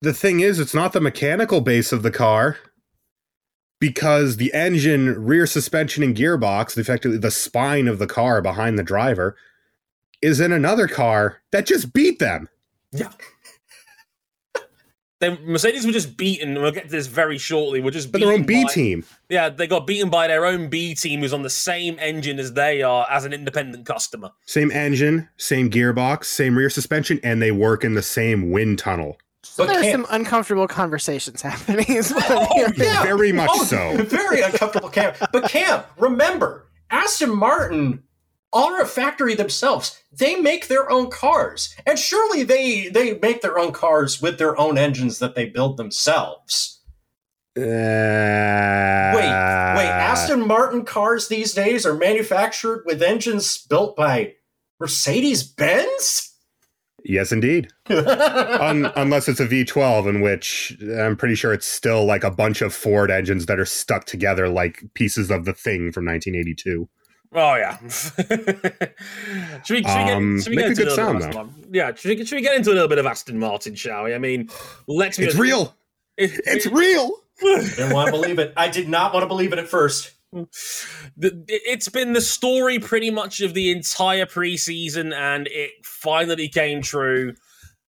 the thing is, it's not the mechanical base of the car because the engine, rear suspension, and gearbox, effectively the spine of the car behind the driver, is in another car that just beat them. They, Mercedes were just beaten. and We'll get to this very shortly. We're just But their own beaten B by- team. Yeah, they got beaten by their own B team, who's on the same engine as they are as an independent customer. Same engine, same gearbox, same rear suspension, and they work in the same wind tunnel. So But there's some uncomfortable conversations happening. Is what Oh, I'm yeah. Very much Oh, so. Very uncomfortable camp. But Camp, remember, Aston Martin are a factory themselves. They make their own cars. And surely they they make their own cars with their own engines that they build themselves. Uh, Wait, wait, Aston Martin cars these days are manufactured with engines built by Mercedes Benz? Yes, indeed. Un- unless it's a V12, in which I'm pretty sure it's still like a bunch of Ford engines that are stuck together like pieces of the thing from 1982. Oh yeah. should we, should we Um, get, should we make get a into good little bit sound, of Aston Martin? Yeah, should we, should we get into a little bit of Aston Martin, shall we? I mean, let's be It's real. It- It's real. Didn't want to believe it. I did not want to believe it at first. it's been the story pretty much of the entire preseason, and it finally came true.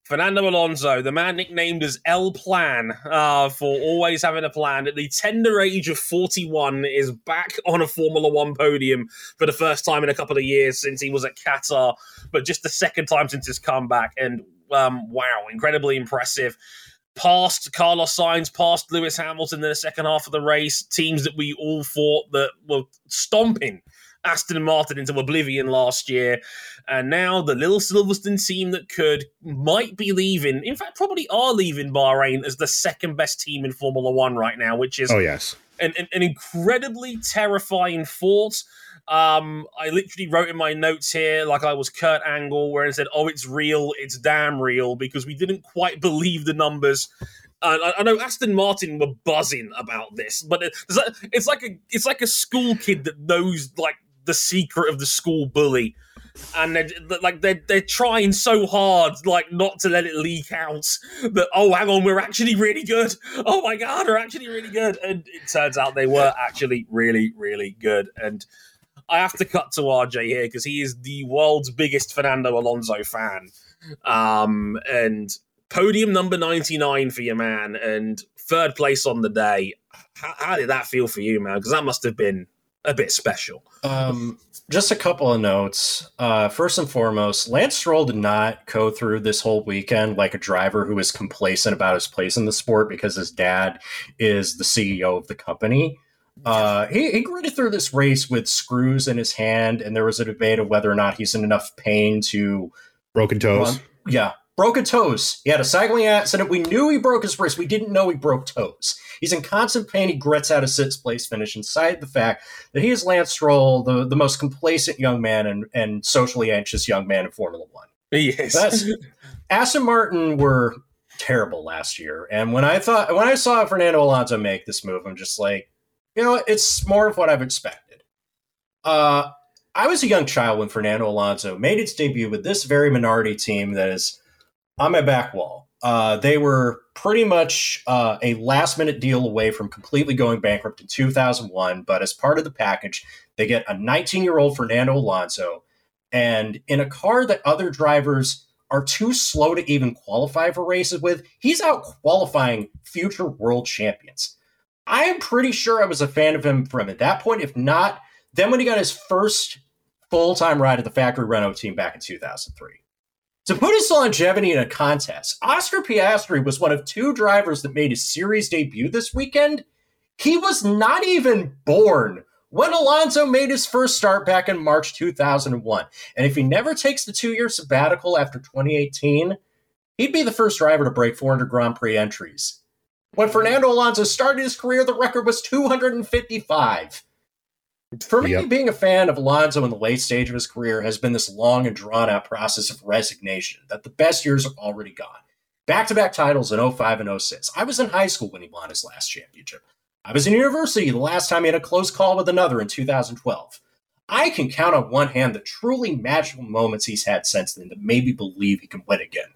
Fernando Alonso, the man nicknamed as El Plan uh, for always having a plan, at the tender age of 41, is back on a Formula One podium for the first time in a couple of years since he was at Qatar, but just the second time since his comeback. And um, wow, incredibly impressive. Past Carlos Sainz, past Lewis Hamilton in the second half of the race, teams that we all thought that were stomping Aston Martin into oblivion last year. And now the little Silverstone team that could might be leaving. In fact, probably are leaving Bahrain as the second best team in Formula One right now, which is Oh, yes. an, an, an incredibly terrifying thought. Um, I literally wrote in my notes here, like I was Kurt Angle, where I said, "Oh, it's real, it's damn real," because we didn't quite believe the numbers. And I, I know Aston Martin were buzzing about this, but it- it's like, it's like a it's like a school kid that knows like the secret of the school bully, and they're like they're they're trying so hard like not to let it leak out that oh hang on we're actually really good. Oh my god we're actually really good. And it turns out they were actually really really good. And I have to cut to RJ here because he is the world's biggest Fernando Alonso fan. Um and podium number 99 for your man and third place on the day. How, how did that feel for you man? Because that must have been a bit special. Um, just a couple of notes. Uh, first and foremost, Lance Stroll did not go through this whole weekend like a driver who is complacent about his place in the sport because his dad is the CEO of the company. Uh, he, he gritted through this race with screws in his hand, and there was a debate of whether or not he's in enough pain to Broken toes. run. Yeah, broken toes. He had a cycling accident. We knew he broke his wrist. We didn't know he broke toes. He's in constant pain. He grits out a sixth place finish, inside the fact that he is Lance Stroll, the, the most complacent young man and, and socially anxious young man in Formula One. Yes. That's Aston Martin were terrible last year, and when I thought when I saw Fernando Alonso make this move, I'm just like, you know, it's more of what I've expected. Uh, I was a young child when Fernando Alonso made its debut with this very minority team that is on my back wall. Uh, they were pretty much uh, a last minute deal away from completely going bankrupt in 2001, but as part of the package, they get a 19 year old Fernando Alonso. And in a car that other drivers are too slow to even qualify for races with, he's out qualifying future world champions. I am pretty sure I was a fan of him from at that point. If not, then when he got his first full time ride at the factory Renault team back in 2003. To put his longevity in a contest, Oscar Piastri was one of two drivers that made his series debut this weekend. He was not even born when Alonso made his first start back in March 2001. And if he never takes the two year sabbatical after 2018, he'd be the first driver to break 400 Grand Prix entries. When Fernando Alonso started his career, the record was 255. For me, Yep. being a fan of Alonso in the late stage of his career has been this long and drawn out process of resignation that the best years are already gone. Back to back titles in 05 and 06. I was in high school when he won his last championship. I was in university the last time he had a close call with another in 2012. I can count on one hand the truly magical moments he's had since then that made me believe he can win again.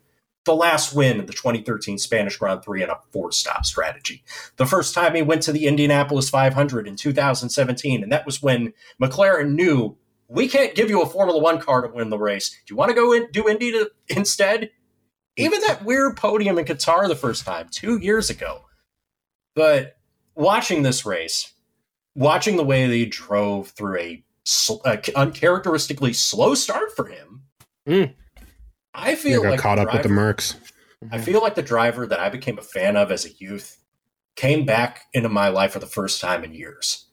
The last win in the 2013 Spanish Grand Prix in a four stop strategy. The first time he went to the Indianapolis 500 in 2017, and that was when McLaren knew we can't give you a Formula One car to win the race. Do you want to go in, do Indy to, instead? Even that weird podium in Qatar the first time, two years ago. But watching this race, watching the way they drove through a, a uncharacteristically slow start for him, Mm. I feel got like caught the up with the driver- Mercs. I feel like the driver that I became a fan of as a youth came back into my life for the first time in years.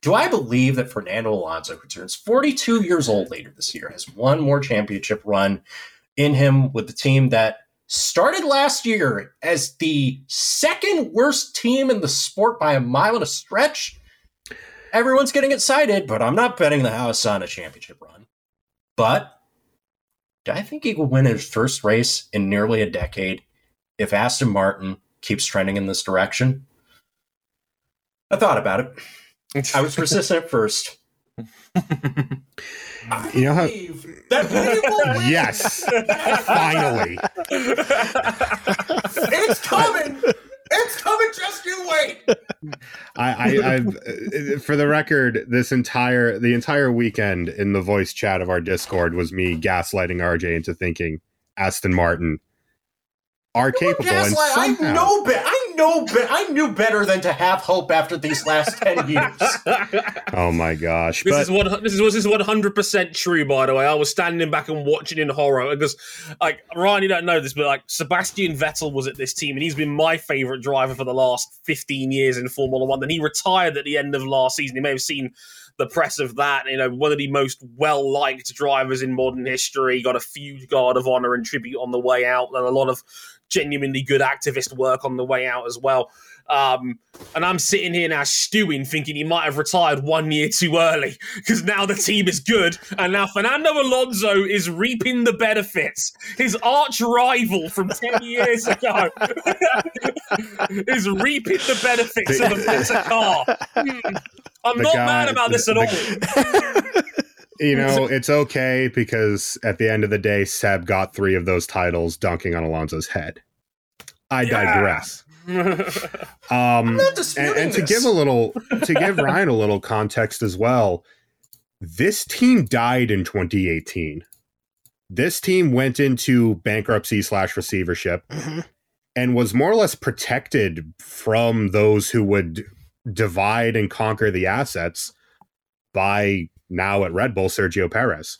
Do I believe that Fernando Alonso, who turns 42 years old later this year, has one more championship run in him with the team that started last year as the second worst team in the sport by a mile and a stretch? Everyone's getting excited, but I'm not betting the house on a championship run. But I think he will win his first race in nearly a decade if Aston Martin keeps trending in this direction? I thought about it. I was resistant at first. You know how? That win. Yes, finally. It's coming. It's coming. Just you wait. I, I, I've, uh, for the record, this entire the entire weekend in the voice chat of our Discord was me gaslighting RJ into thinking Aston Martin are capable and Gaslight, I know be- I know be- I knew better than to have hope after these last ten years. Oh my gosh! This But is one. This is this is one hundred percent true. By the way, I was standing back and watching in horror because, like Ryan, you don't know this, but like Sebastian Vettel was at this team, and he's been my favorite driver for the last fifteen years in Formula One. Then he retired at the end of last season. You may have seen the press of that. You know, one of the most well liked drivers in modern history. Got a few guard of honor and tribute on the way out, and a lot of genuinely good activist work on the way out as well. Um, and I'm sitting here now stewing, thinking he might have retired one year too early because now the team is good, and now Fernando Alonso is reaping the benefits. His arch rival from ten years ago is reaping the benefits of a better car. Hmm. I'm The not guy- mad about this at the- all. you know it's okay because at the end of the day, Seb got three of those titles dunking on Alonso's head. I Yeah. digress. Um, and, and to give a little to give Ryan a little context as well, this team died in 2018. This team went into bankruptcy slash receivership Mhm. and was more or less protected from those who would divide and conquer the assets by now at Red Bull Sergio Perez.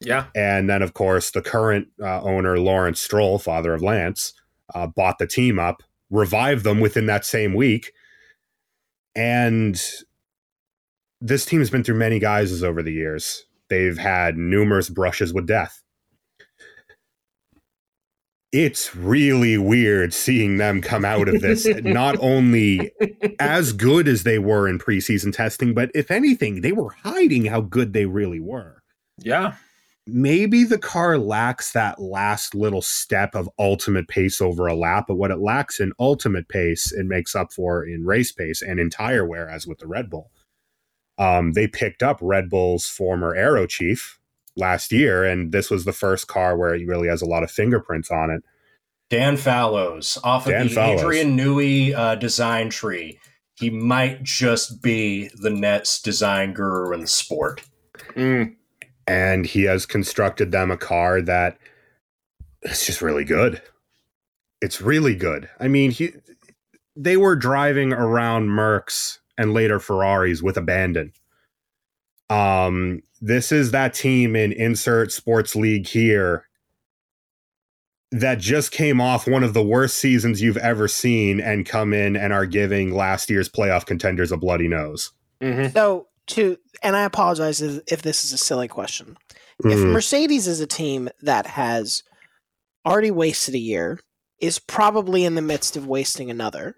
Yeah. And then, of course, the current uh, owner, Lawrence Stroll, father of Lance, uh, bought the team up, revived them within that same week. And this team has been through many guises over the years. They've had numerous brushes with death. It's really weird seeing them come out of this not only as good as they were in preseason testing, but if anything, they were hiding how good they really were Yeah. maybe the car lacks that last little step of ultimate pace over a lap, but what it lacks in ultimate pace, it makes up for in race pace and in tire wear, as with the Red Bull. Um, they picked up Red Bull's former aero chief last year, and this was the first car where he really has a lot of fingerprints on it. Dan Fallows off of the Fallows. Adrian Newey uh, design tree. He might just be the Nets design guru in the sport. Mm. and he has constructed them a car that is just really good. It's really good. I mean, he they were driving around Mercs and later Ferraris with abandon. Um, this is that team in insert sports league here that just came off one of the worst seasons you've ever seen and come in and are giving last year's playoff contenders a bloody nose. hmm So to and I apologize if if this is a silly question. If Mhm. Mercedes is a team that has already wasted a year, is probably in the midst of wasting another,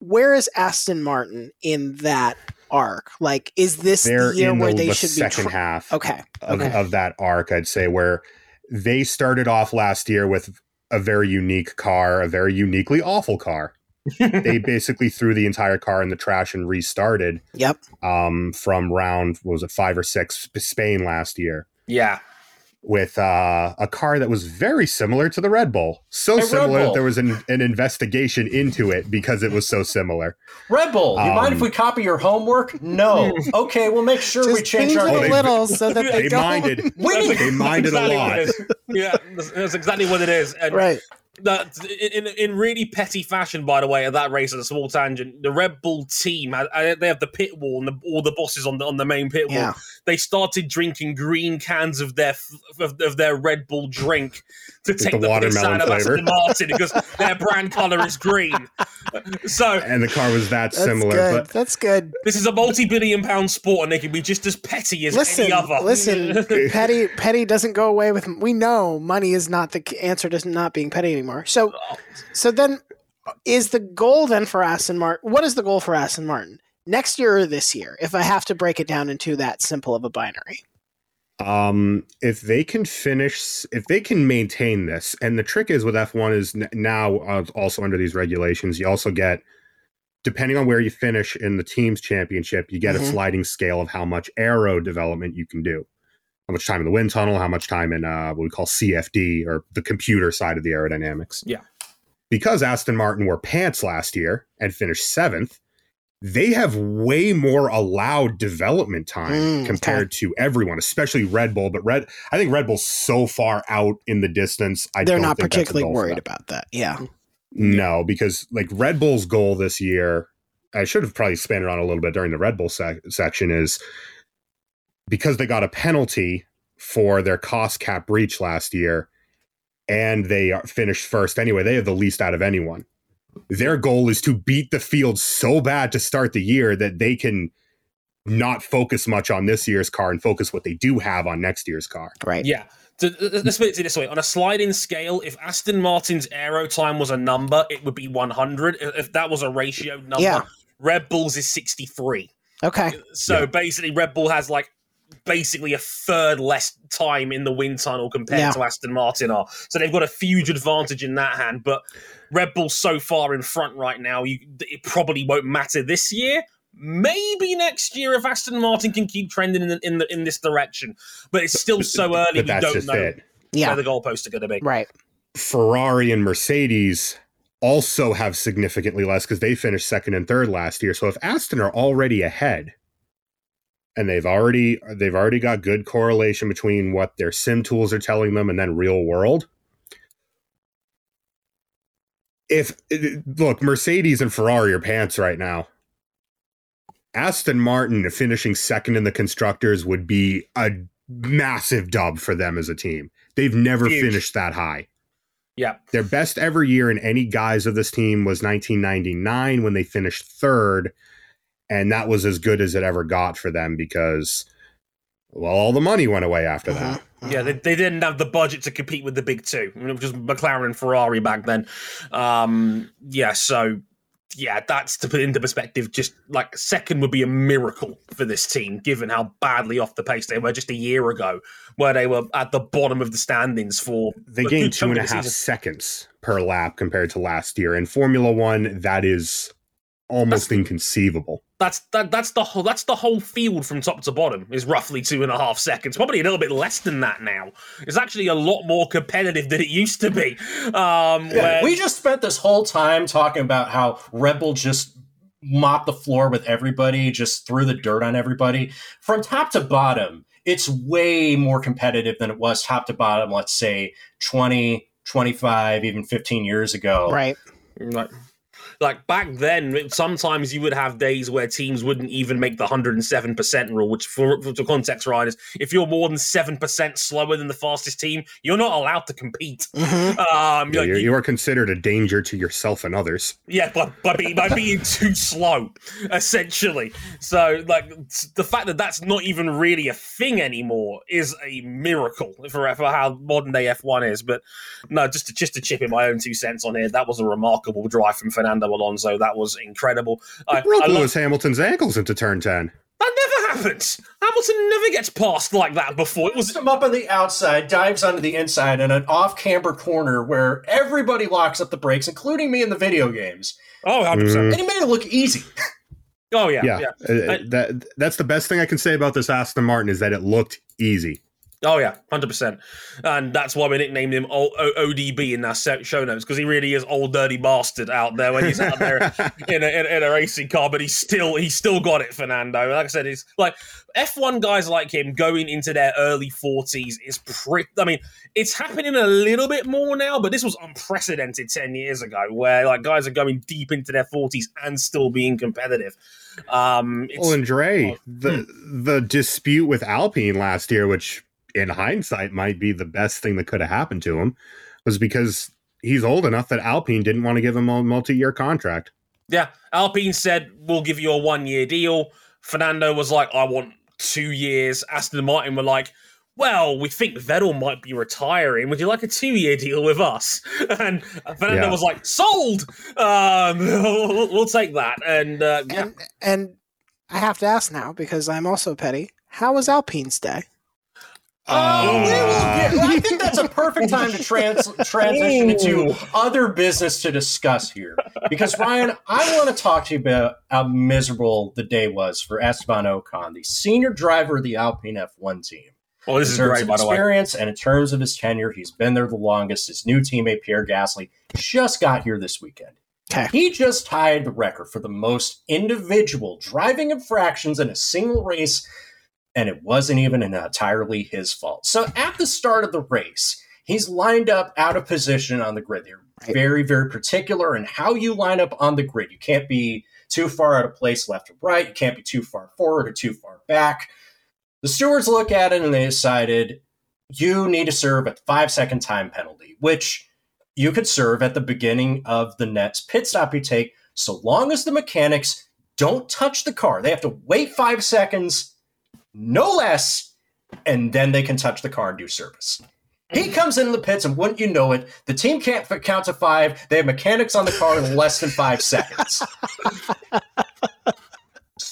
where is Aston Martin in that arc? Like, is this They're the year where the, they the should be? second Tr- half. okay, of, okay, of that arc, I'd say, where they started off last year with a very unique car, a very uniquely awful car. they basically threw the entire car in the trash and restarted yep. um, from round, what was it, five or six, Spain last year, Yeah. With uh, a car that was very similar to the Red Bull. So Hey, Red similar that there was an, an investigation into it because it was so similar. Red Bull, you mind if Um, we copy your homework? No. okay, we'll make sure we Just change change our it a little so that they, They don't. minded. We- They minded a lot. what it is. Yeah, that's, that's exactly what it is. And Right. That in in really petty fashion, by the way, at that race, at a small tangent, the Red Bull team uh, they have the pit wall and the, all the bosses on the on the main pit wall. Yeah. They started drinking green cans of their of, of their Red Bull drink to take the the, piss watermelon out of flavor. Aston Martin because their brand color is green. So And the car was that That's similar. good. But That's good. this is a multi-billion pound sport, and they can be just as petty as Listen, any other. listen. petty, petty doesn't go away with. We know money is not the answer to not being petty anymore. So, so then, is the goal then for Aston Martin? What is the goal for Aston Martin next year or this year? If I have to break it down into that simple of a binary. Um, if they can finish, if they can maintain this, and the trick is with F1 is n- now uh, also under these regulations, you also get, depending on where you finish in the team's championship, you get Mhm. a sliding scale of how much aero development you can do, how much time in the wind tunnel, how much time in uh, what we call CFD or the computer side of the aerodynamics. Yeah. Because Aston Martin wore pants last year and finished seventh, they have way more allowed development time Mm, compared to everyone, especially Red Bull. But Red, I think Red Bull's so far out in the distance. I They're don't not think that's particularly goal for worried about that. Yeah. No, because like Red Bull's goal this year, I should have probably expanded on a little bit during the Red Bull sec- section is because they got a penalty for their cost cap breach last year, and they are- finished first anyway. They have the least out of anyone. Their goal is to beat the field so bad to start the year that they can not focus much on this year's car and focus what they do have on next year's car. Right. Yeah. So, let's put it this way: on a sliding scale, if Aston Martin's aero time was a number, it would be 100. If if that was a ratio number, Yeah. Red Bull's is 63. Okay. So Yeah. basically, Red Bull has like basically a third less time in the wind tunnel compared Yeah. to Aston Martin are. So they've got a huge advantage in that hand. But Red Bull's so far in front right now, you, it probably won't matter this year. Maybe next year if Aston Martin can keep trending in the, in, the, in this direction, but it's still so early. But We that's don't know it. Yeah. where the goalposts are going to be. Right. Ferrari and Mercedes also have significantly less because they finished second and third last year. So if Aston are already ahead and they've already they've already got good correlation between what their sim tools are telling them and then real world. If look, Mercedes and Ferrari are pants right now. Aston Martin finishing second in the constructors would be a massive dub for them as a team. They've never Huge. finished that high. Yeah. Their best ever year in any guise of this team was 1999 when they finished third. And that was as good as it ever got for them because, well, all the money went away after that. Mhm, Yeah, they, they didn't have the budget to compete with the big two, which was McLaren and Ferrari back then. Um, yeah, so yeah, that's to put into perspective. Just like second would be a miracle for this team, given how badly off the pace they were just a year ago, where they were at the bottom of the standings for They gained good two chunk and a of the half season. seconds per lap compared to last year. In Formula One, that is almost inconceivable. That's that, that's the whole that's the whole field from top to bottom is roughly two and a half seconds. Probably a little bit less than that now. It's actually a lot more competitive than it used to be. Um, Yeah, where- we just spent this whole time talking about how Red Bull just mopped the floor with everybody, just threw the dirt on everybody. From top to bottom, it's way more competitive than it was top to bottom, let's say 20, 25, even 15 years ago. Right. Like, like back then, sometimes you would have days where teams wouldn't even make the 107% rule, which for, for context, riders, if you're more than 7% slower than the fastest team, you're not allowed to compete. Mhm. Um, Yeah, like, you're, you- you are considered a danger to yourself and others. yeah, by, by, being, by being too slow, essentially. So, like, the fact that that's not even really a thing anymore is a miracle for, for how modern day F1 is. But no, just to, just to chip in my own two cents on here, that was a remarkable drive from Fernando Alonso. That was incredible. I, Broke I love- Lewis Hamilton's ankles into turn 10. that never happens. Hamilton never gets past like that before. It was him up on the outside, dives onto the inside in an off camber corner where everybody locks up the brakes, including me in the video games. oh, 100 percent. And he made it look easy. Oh yeah, Yeah, yeah. uh, I- that that's the best thing I can say about this Aston Martin is that it looked easy. Oh yeah, hundred percent, and that's why we nicknamed him o- o- ODB in our show notes because he really is old dirty bastard out there when he's out there in a, in, in a racing car, but he's still he's still got it, Fernando. Like I said, it's like F one guys like him going into their early forties is pretty. I mean, it's happening a little bit more now, but this was unprecedented ten years ago, where like guys are going deep into their forties and still being competitive. Um, Well, and Dre, oh, the the dispute with Alpine last year, which in hindsight might be the best thing that could have happened to him, was because he's old enough that Alpine didn't want to give him a multi-year contract. Yeah, Alpine said we'll give you a one year deal. Fernando was like, I want two years. Aston Martin were like, well, we think Vettel might be retiring. Would you like a two year deal with us? And Fernando Yeah. was like, sold. Um, we'll, we'll take that. And uh, yeah, And and I have to ask now because I'm also petty. How was Alpine's day? Oh, we will uh, get, I think that's a perfect time to trans, transition into other business to discuss here. Because, Ryan, I want to talk to you about how miserable the day was for Esteban Ocon, the senior driver of the Alpine F1 team. well, this in is terms great, of by the way. experience and in terms of his tenure, he's been there the longest. His new teammate, Pierre Gasly, just got here this weekend. Okay. He just tied the record for the most individual driving infractions in a single race, and it wasn't even entirely his fault. So at the start of the race, he's lined up out of position on the grid. They're very, very particular in how you line up on the grid. You can't be too far out of place left or right. You can't be too far forward or too far back. The stewards look at it and they decided you need to serve a five second time penalty, which you could serve at the beginning of the next pit stop you take, so long as the mechanics don't touch the car. They have to wait five seconds, no less, and then they can touch the car and do service. He mm-hmm. comes into the pits, and wouldn't you know it, the team can't f- count to five. They have mechanics on the car in less than five seconds.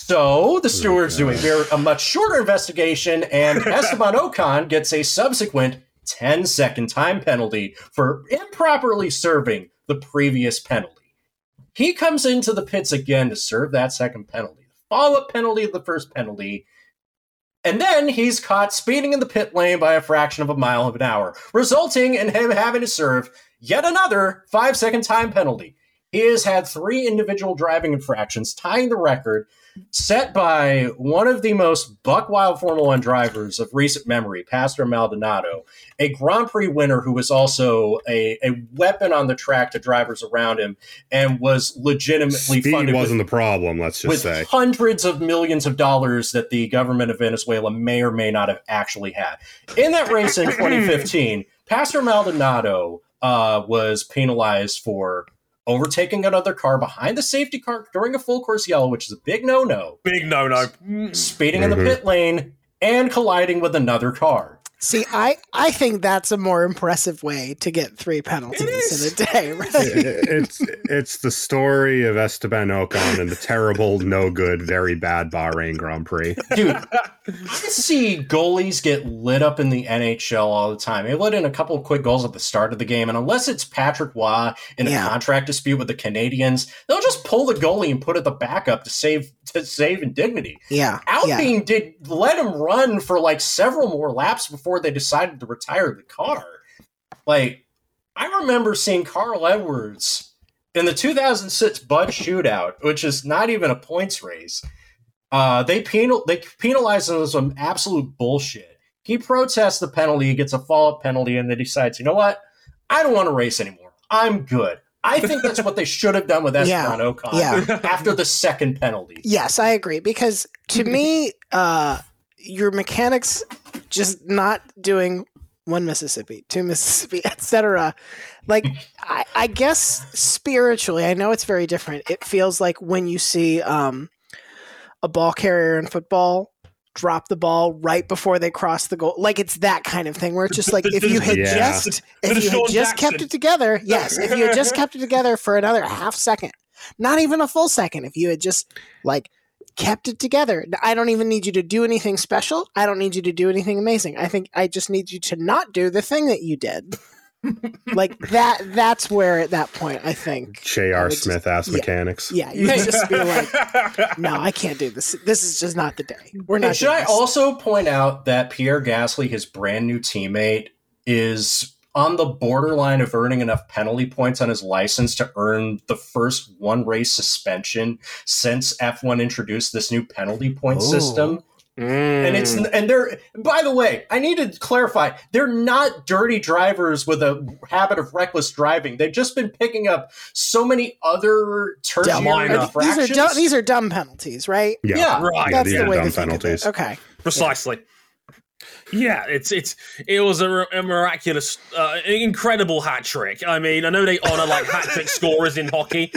So the oh, stewards do a, very, a much shorter investigation, and Esteban Ocon gets a subsequent 10 second time penalty for improperly serving the previous penalty. He comes into the pits again to serve that second penalty, the follow up penalty of the first penalty, and then he's caught speeding in the pit lane by a fraction of a mile of an hour, resulting in him having to serve yet another five second time penalty. He has had three individual driving infractions, tying the record set by one of the most buck wild Formula One drivers of recent memory, Pastor Maldonado, a Grand Prix winner who was also a, a weapon on the track to drivers around him and was legitimately Speed funded wasn't with, the problem. Let's just with say. hundreds of millions of dollars that the government of Venezuela may or may not have actually had. In that race in 2015, Pastor Maldonado uh, was penalized for overtaking another car behind the safety car during a full course yellow, which is a big no no, Big no no. speeding in the Mhm. pit lane, and colliding with another car. See, I, I think that's a more impressive way to get three penalties in a day, right? it's it's the story of Esteban Ocon and the terrible, no good, very bad Bahrain Grand Prix. Dude, I see goalies get lit up in the NHL all the time. They let in a couple of quick goals at the start of the game, and unless it's Patrick Roy in a Yeah. contract dispute with the Canadiens, they'll just pull the goalie and put it the backup to save to save in dignity. Yeah. yeah. Alpine did let him run for like several more laps before they decided to retire the car. Like, I remember seeing Carl Edwards in the 2006 Bud Shootout, which is not even a points race. Uh, they penal they penalize him with some absolute bullshit. He protests the penalty, he gets a follow up penalty, and then decides, you know what? I don't want to race anymore. I'm good. I think that's what they should have done with Esteban Ocon yeah. after the second penalty. Yes, I agree because to me, uh, your mechanics just not doing one Mississippi, two Mississippi, etc. Like, I, I guess spiritually, I know it's very different. It feels like when you see um, a ball carrier in football drop the ball right before they cross the goal, like it's that kind of thing where it's just like if you had Yeah. just if you had just kept it together, yes, if you had just kept it together for another half second, not even a full second, if you had just like kept it together. I don't even need you to do anything special. I don't need you to do anything amazing. I think I just need you to not do the thing that you did. like that that's where at that point I think I J.R. would just- Smith ass yeah. mechanics. yeah, you just be like, no, I can't do this. This is just not the day. We're not. And should I this. also point out that Pierre Gasly, his brand new teammate, is on the borderline of earning enough penalty points on his license to earn the first one race suspension since F1 introduced this new penalty point Oh. system. And it's Mm. and they're by the way, I need to clarify, they're not dirty drivers with a habit of reckless driving. They've just been picking up so many other tertiary minor. These infractions. are dumb, these are dumb penalties, right? Yeah. right. That's these the are way dumb to think of it. penalties. Okay. Precisely. Yeah, it's it's it was a, a miraculous, uh, incredible hat trick. I mean, I know they honor like hat trick scorers in hockey,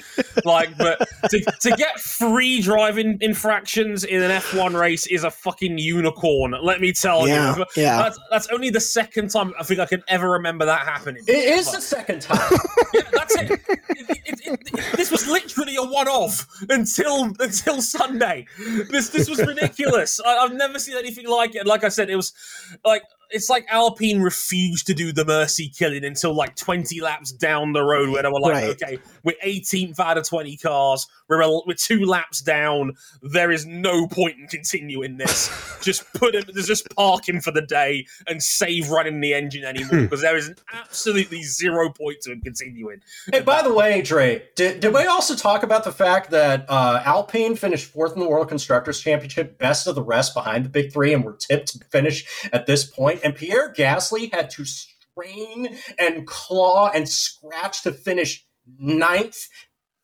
like, but to, to get three driving infractions in an F1 race is a fucking unicorn. Let me tell Yeah, you. yeah. That's, that's only the second time I think I can ever remember that happening. It is Ever. the second time. Yeah, that's it. It- it- it- it- This was literally a one-off until until Sunday. This this was ridiculous. I, I've never seen anything like it. Like I said, it was like it's like Alpine refused to do the mercy killing until like 20 laps down the road, where they were like, Right. "Okay, we're 18th out of 20 cars. We're a, we're two laps down. There is no point in continuing this. just put him, just park him for the day and save running the engine anymore because there is an absolutely zero point to him continuing." Hey, by the way, Dre, did, did we also talk about the fact that uh, Alpine finished fourth in the World Constructors Championship, best of the rest behind the big three, and were tipped to finish at this point? And Pierre Gasly had to strain and claw and scratch to finish ninth,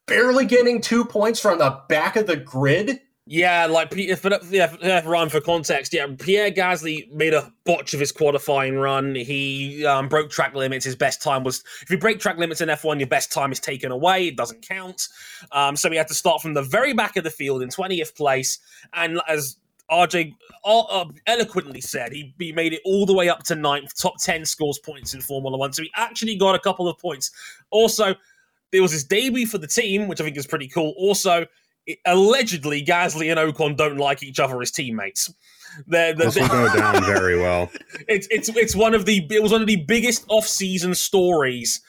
barely getting two points from the back of the grid. Yeah, like if, yeah, for context, yeah, Pierre Gasly made a botch of his qualifying run. He um, broke track limits. His best time was if you break track limits in F1, your best time is taken away. It doesn't count. Um, so he had to start from the very back of the field in 20th place. And as RJ uh, uh, eloquently said, he, he made it all the way up to ninth, top 10 scores points in Formula One. So he actually got a couple of points. Also, there was his debut for the team, which I think is pretty cool. Also, it- allegedly Gasly and Ocon don't like each other as teammates. They're, they're, This will go down very well. it's it's it's one of the it was one of the biggest off-season stories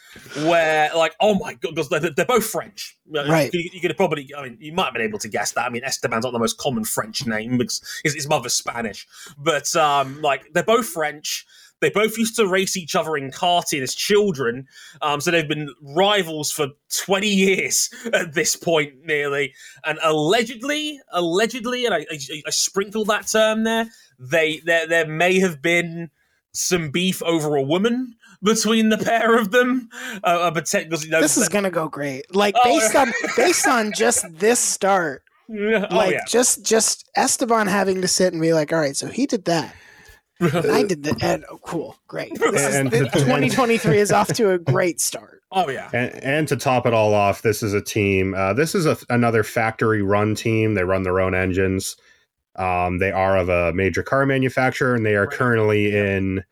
where like oh my god because they're, they're both French Right. you, you could have probably I mean you might have been able to guess that I mean Esteban's not the most common French name because his, his mother's Spanish but um like they're both French They both used to race each other in karting as children. Um, so they've been rivals for 20 years at this point, nearly. And allegedly, allegedly, and I, I, I sprinkle that term there, they there there may have been some beef over a woman between the pair of them. Uh, but you know, this is gonna go great. Like Oh, based on based on just this start, oh like yeah, just just Esteban having to sit and be like, all right, so he did that. I did the And, oh, cool, great. This is, And- the- and- 2023 is off to a great start. oh yeah. And, and to top it all off, this is a team. Uh, this is a, another factory run team. They run their own engines. Um, they are of a major car manufacturer, and they are Right. currently in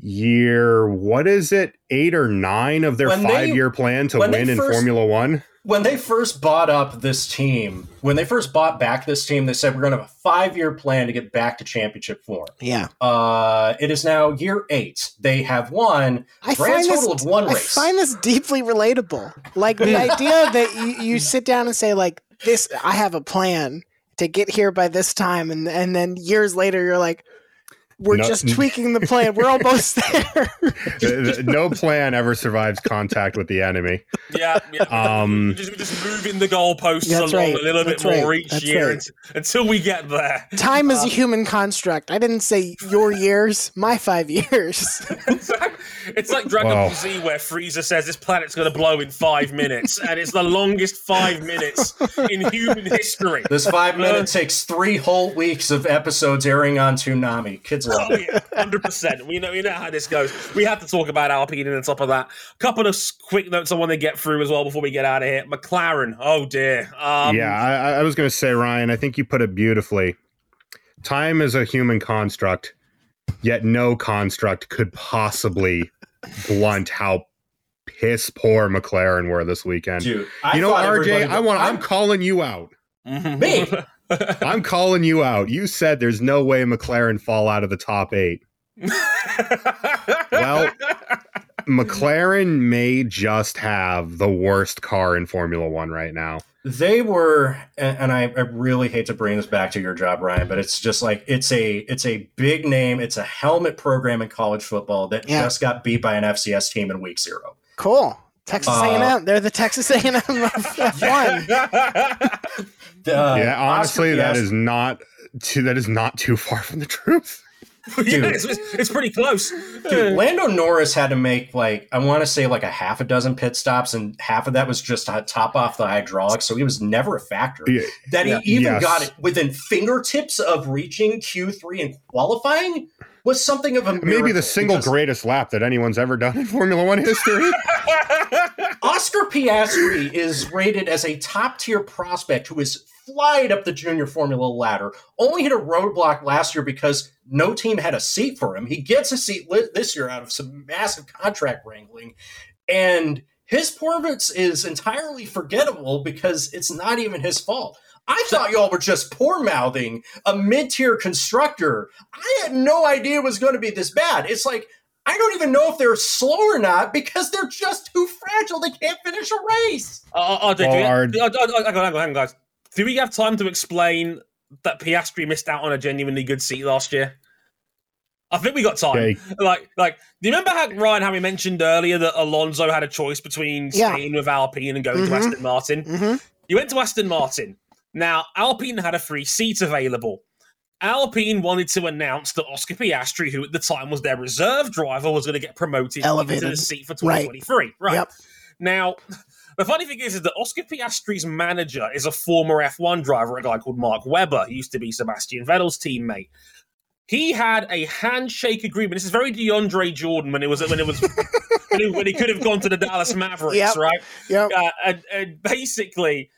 year what is it, eight or nine of their When they- five-year plan to when they win in first- Formula One. When they first bought up this team, when they first bought back this team, they said we're going to have a five-year plan to get back to championship form. Yeah, Uh, it is now year eight. They have won I grand total this. of one race. I find this deeply relatable. Like the idea that you, you sit down and say like this. I have a plan to get here by this time, and and then years later you're like, we're No- just tweaking the plan. We're almost there. Uh, no plan ever survives contact with the enemy. Yeah, yeah. Um, we're just, we're just moving the goalposts That's along right, a little bit that's more each that's year right. until we get there. Time is Uh, a human construct. I didn't say your years, my five years. it's like Dragon Ball Z, where Frieza says this planet's going to blow in five minutes, and it's the longest five minutes in human history. This five Uh, minute takes three whole weeks of episodes airing on Toonami. Kids love Oh it. yeah, hundred percent. We know we know how this goes. We have to talk about Alpine and on top of that. A couple of quick notes I want to get through as well before we get out of here. McLaren. Oh dear. Um, yeah, I, I was going to say, Ryan. I think you put it beautifully. Time is a human construct, yet no construct could possibly blunt how piss poor McLaren were this weekend. Dude, you know, RJ, I want. I'm I'm- calling you out. Me? I'm calling you out. You said there's no way McLaren fall out of the top eight. Well, McLaren may just have the worst car in Formula One right now. they were and and I, I really hate to bring this back to your job ryan but it's just like it's a it's a big name it's a helmet program in college football that Yeah. just got beat by an fcs team in week zero Cool. Texas Uh, A&M. They're the Texas A&M of F1. Uh, yeah, honestly, Oscar that Piastri- is not too. That is not too far from the truth. yeah, it's, it's- it's pretty close. Dude, Lando Norris had to make like I want to say like a half a dozen pit stops, and half of that was just to top off the hydraulics. So he was never a factor. Yeah, That he even Yes. got it within fingertips of reaching Q three and qualifying was something of a maybe the single because greatest lap that anyone's ever done in Formula One history. Oscar Piastri is rated as a top tier prospect who is flying up the junior Formula ladder. Only hit a roadblock last year because no team had a seat for him. He gets a seat li- this year out of some massive contract wrangling, and his performance is entirely forgettable because it's not even his fault. I thought y'all were just poor mouthing a mid tier constructor. I had no idea it was going to be this bad. It's like I don't even know if they're slow or not because they're just too fragile. They can't finish a race. Oh, oh, do, do, Well, we- our- do- oh, oh, uh, hang on, hang on, hang on, guys. Do we have time to explain that Piastri missed out on a genuinely good seat last year? I think we got time. Okay. Like, like, do you remember how Ryan, how we mentioned earlier that Alonso had a choice between Yeah. staying with Alpine and going to Mhm. Aston Martin? hmm You went to Aston Martin. Now, Alpine had a free seat available. Alpine wanted to announce that Oscar Piastri, who at the time was their reserve driver, was going to get promoted into Elevated. the seat for Right. 2023. Right. Yep. Now, the funny thing is, is that Oscar Piastri's manager is a former F1 driver, a guy called Mark Webber. He used to be Sebastian Vettel's teammate. He had a handshake agreement. This is very DeAndre Jordan when it was when it was when, he, when he could have gone to the Dallas Mavericks, Yep. right? Yeah. uh, and, and basically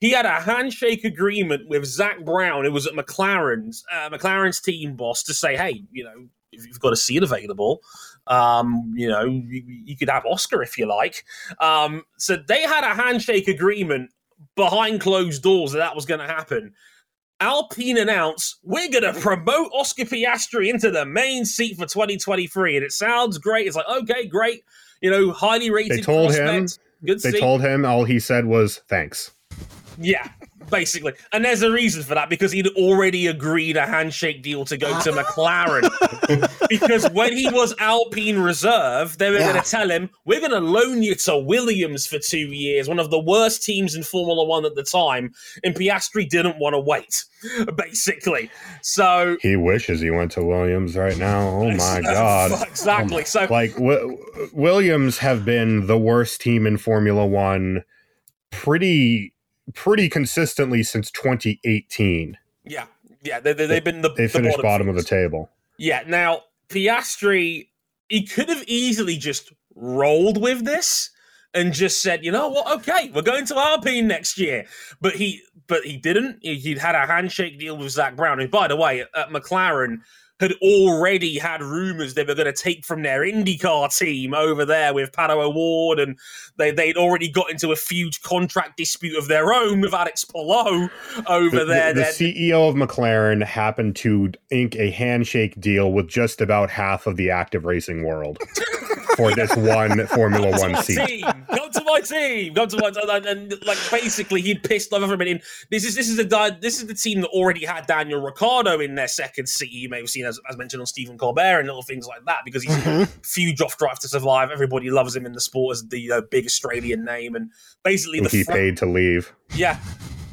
he had a handshake agreement with Zak Brown, who was at McLaren's uh, McLaren's team boss, to say, "Hey, you know, if you've got a seat available, um, you know, you, you could have Oscar if you like." Um, so they had a handshake agreement behind closed doors that that was going to happen. Alpine announced, "We're going to promote Oscar Piastri into the main seat for 2023," and it sounds great. It's like, okay, great, you know, highly rated. They told him- Good They seat. told him all he said was thanks. Yeah, basically. And there's a reason for that because he'd already agreed a handshake deal to go to McLaren. because when he was Alpine Reserve, they were Yeah. going to tell him, we're going to loan you to Williams for two years, one of the worst teams in Formula One at the time. And Piastri didn't want to wait, basically. So. He wishes he went to Williams right now. Oh my god. Oh exactly. So Like w- Williams have been the worst team in Formula 1 pretty pretty consistently since 2018. yeah, yeah, they, they, they've been the They the finished bottom of the table. Yeah, now Piastri, he could have easily just rolled with this and just said, you know what, okay, we're going to Alpine next year. But he but he didn't. He, he'd had a handshake deal with Zak Brown, who, by the way, at McLaren had already had rumors they were going to take from their IndyCar team over there with Pato O'Ward, and they, they'd already got into a huge contract dispute of their own with Alex Palou over The, there. the, the CEO of McLaren happened to ink a handshake deal with just about half of the active racing world for this one Formula One seat. team. To my team. Come to my and, and like basically he'd pissed off everybody. And this is this is the. This is the team that already had Daniel Ricciardo in their second seat. You may have seen as, as mentioned on Stephen Colbert and little things like that because he's Mhm. huge off drive to survive. Everybody loves him in the sport as the uh, big Australian name and basically the He front- paid to leave. yeah.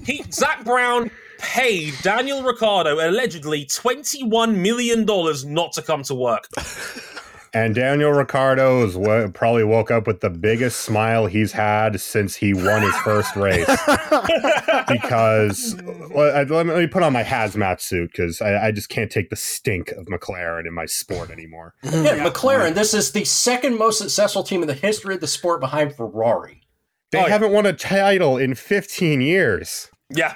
He Zak Brown paid Daniel Ricciardo allegedly twenty one million dollars not to come to work. And Daniel Ricciardo is wo- probably woke up with the biggest smile he's had since he won his first race. because well, I- let, me, let me put on my hazmat suit because I, I just can't take the stink of McLaren in my sport anymore. Yeah, Yeah. McLaren. This is the second most successful team in the history of the sport behind Ferrari. They Oh, haven't won a title in 15 years. Yeah.